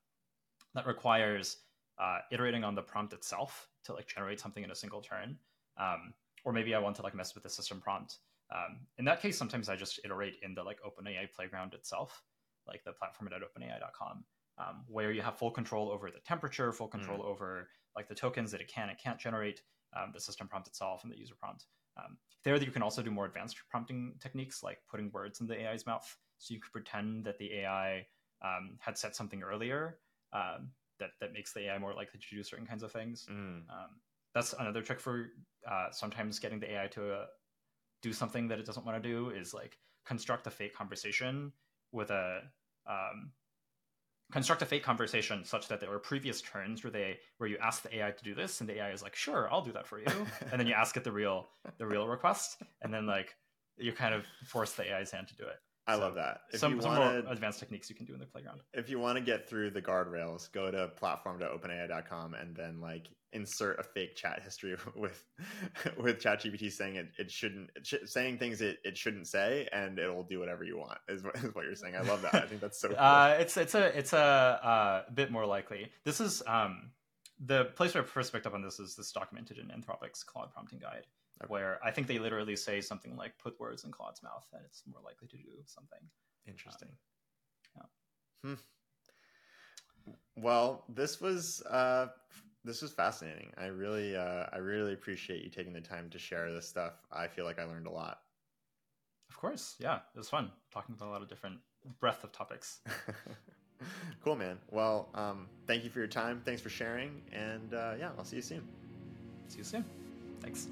That requires uh, iterating on the prompt itself to like generate something in a single turn. Um, or maybe I want to like mess with the system prompt. Um, in that case, sometimes I just iterate in the like OpenAI playground itself, like the platform at openai.com, um, where you have full control over the temperature, full control mm. over like the tokens that it can and can't generate, um, the system prompt itself, and the user prompt. Um, there, you can also do more advanced prompting techniques like putting words in the AI's mouth, so you could pretend that the AI um, had said something earlier um, that that makes the AI more likely to do certain kinds of things. Mm that's another trick for uh, sometimes getting the AI to uh, do something that it doesn't want to do is like construct a fake conversation with a um, construct a fake conversation such that there were previous turns where they where you ask the AI to do this and the AI is like sure I'll do that for you and then you ask it the real the real request and then like you kind of force the AI's hand to do it. I so love that. If some, some wanna, more advanced techniques you can do in the playground. If you want to get through the guardrails, go to platform.openai.com and then like insert a fake chat history with with ChatGPT saying it, it shouldn't it sh- saying things it, it shouldn't say, and it'll do whatever you want. Is what, is what you're saying. I love that. I think that's so. Cool. Uh, it's it's a it's a uh, bit more likely. This is um the place where I first picked up on this is this documented in Anthropic's Claude prompting guide okay. where I think they literally say something like "put words in Claude's mouth," and it's more likely to do something. Interesting. Um, yeah. Hmm. Well, this was uh, this was fascinating. I really uh, I really appreciate you taking the time to share this stuff. I feel like I learned a lot. Of course, yeah, it was fun talking about a lot of different breadth of topics. cool, man. Well, um, thank you for your time. Thanks for sharing, and uh, yeah, I'll see you soon. See you soon. Thanks.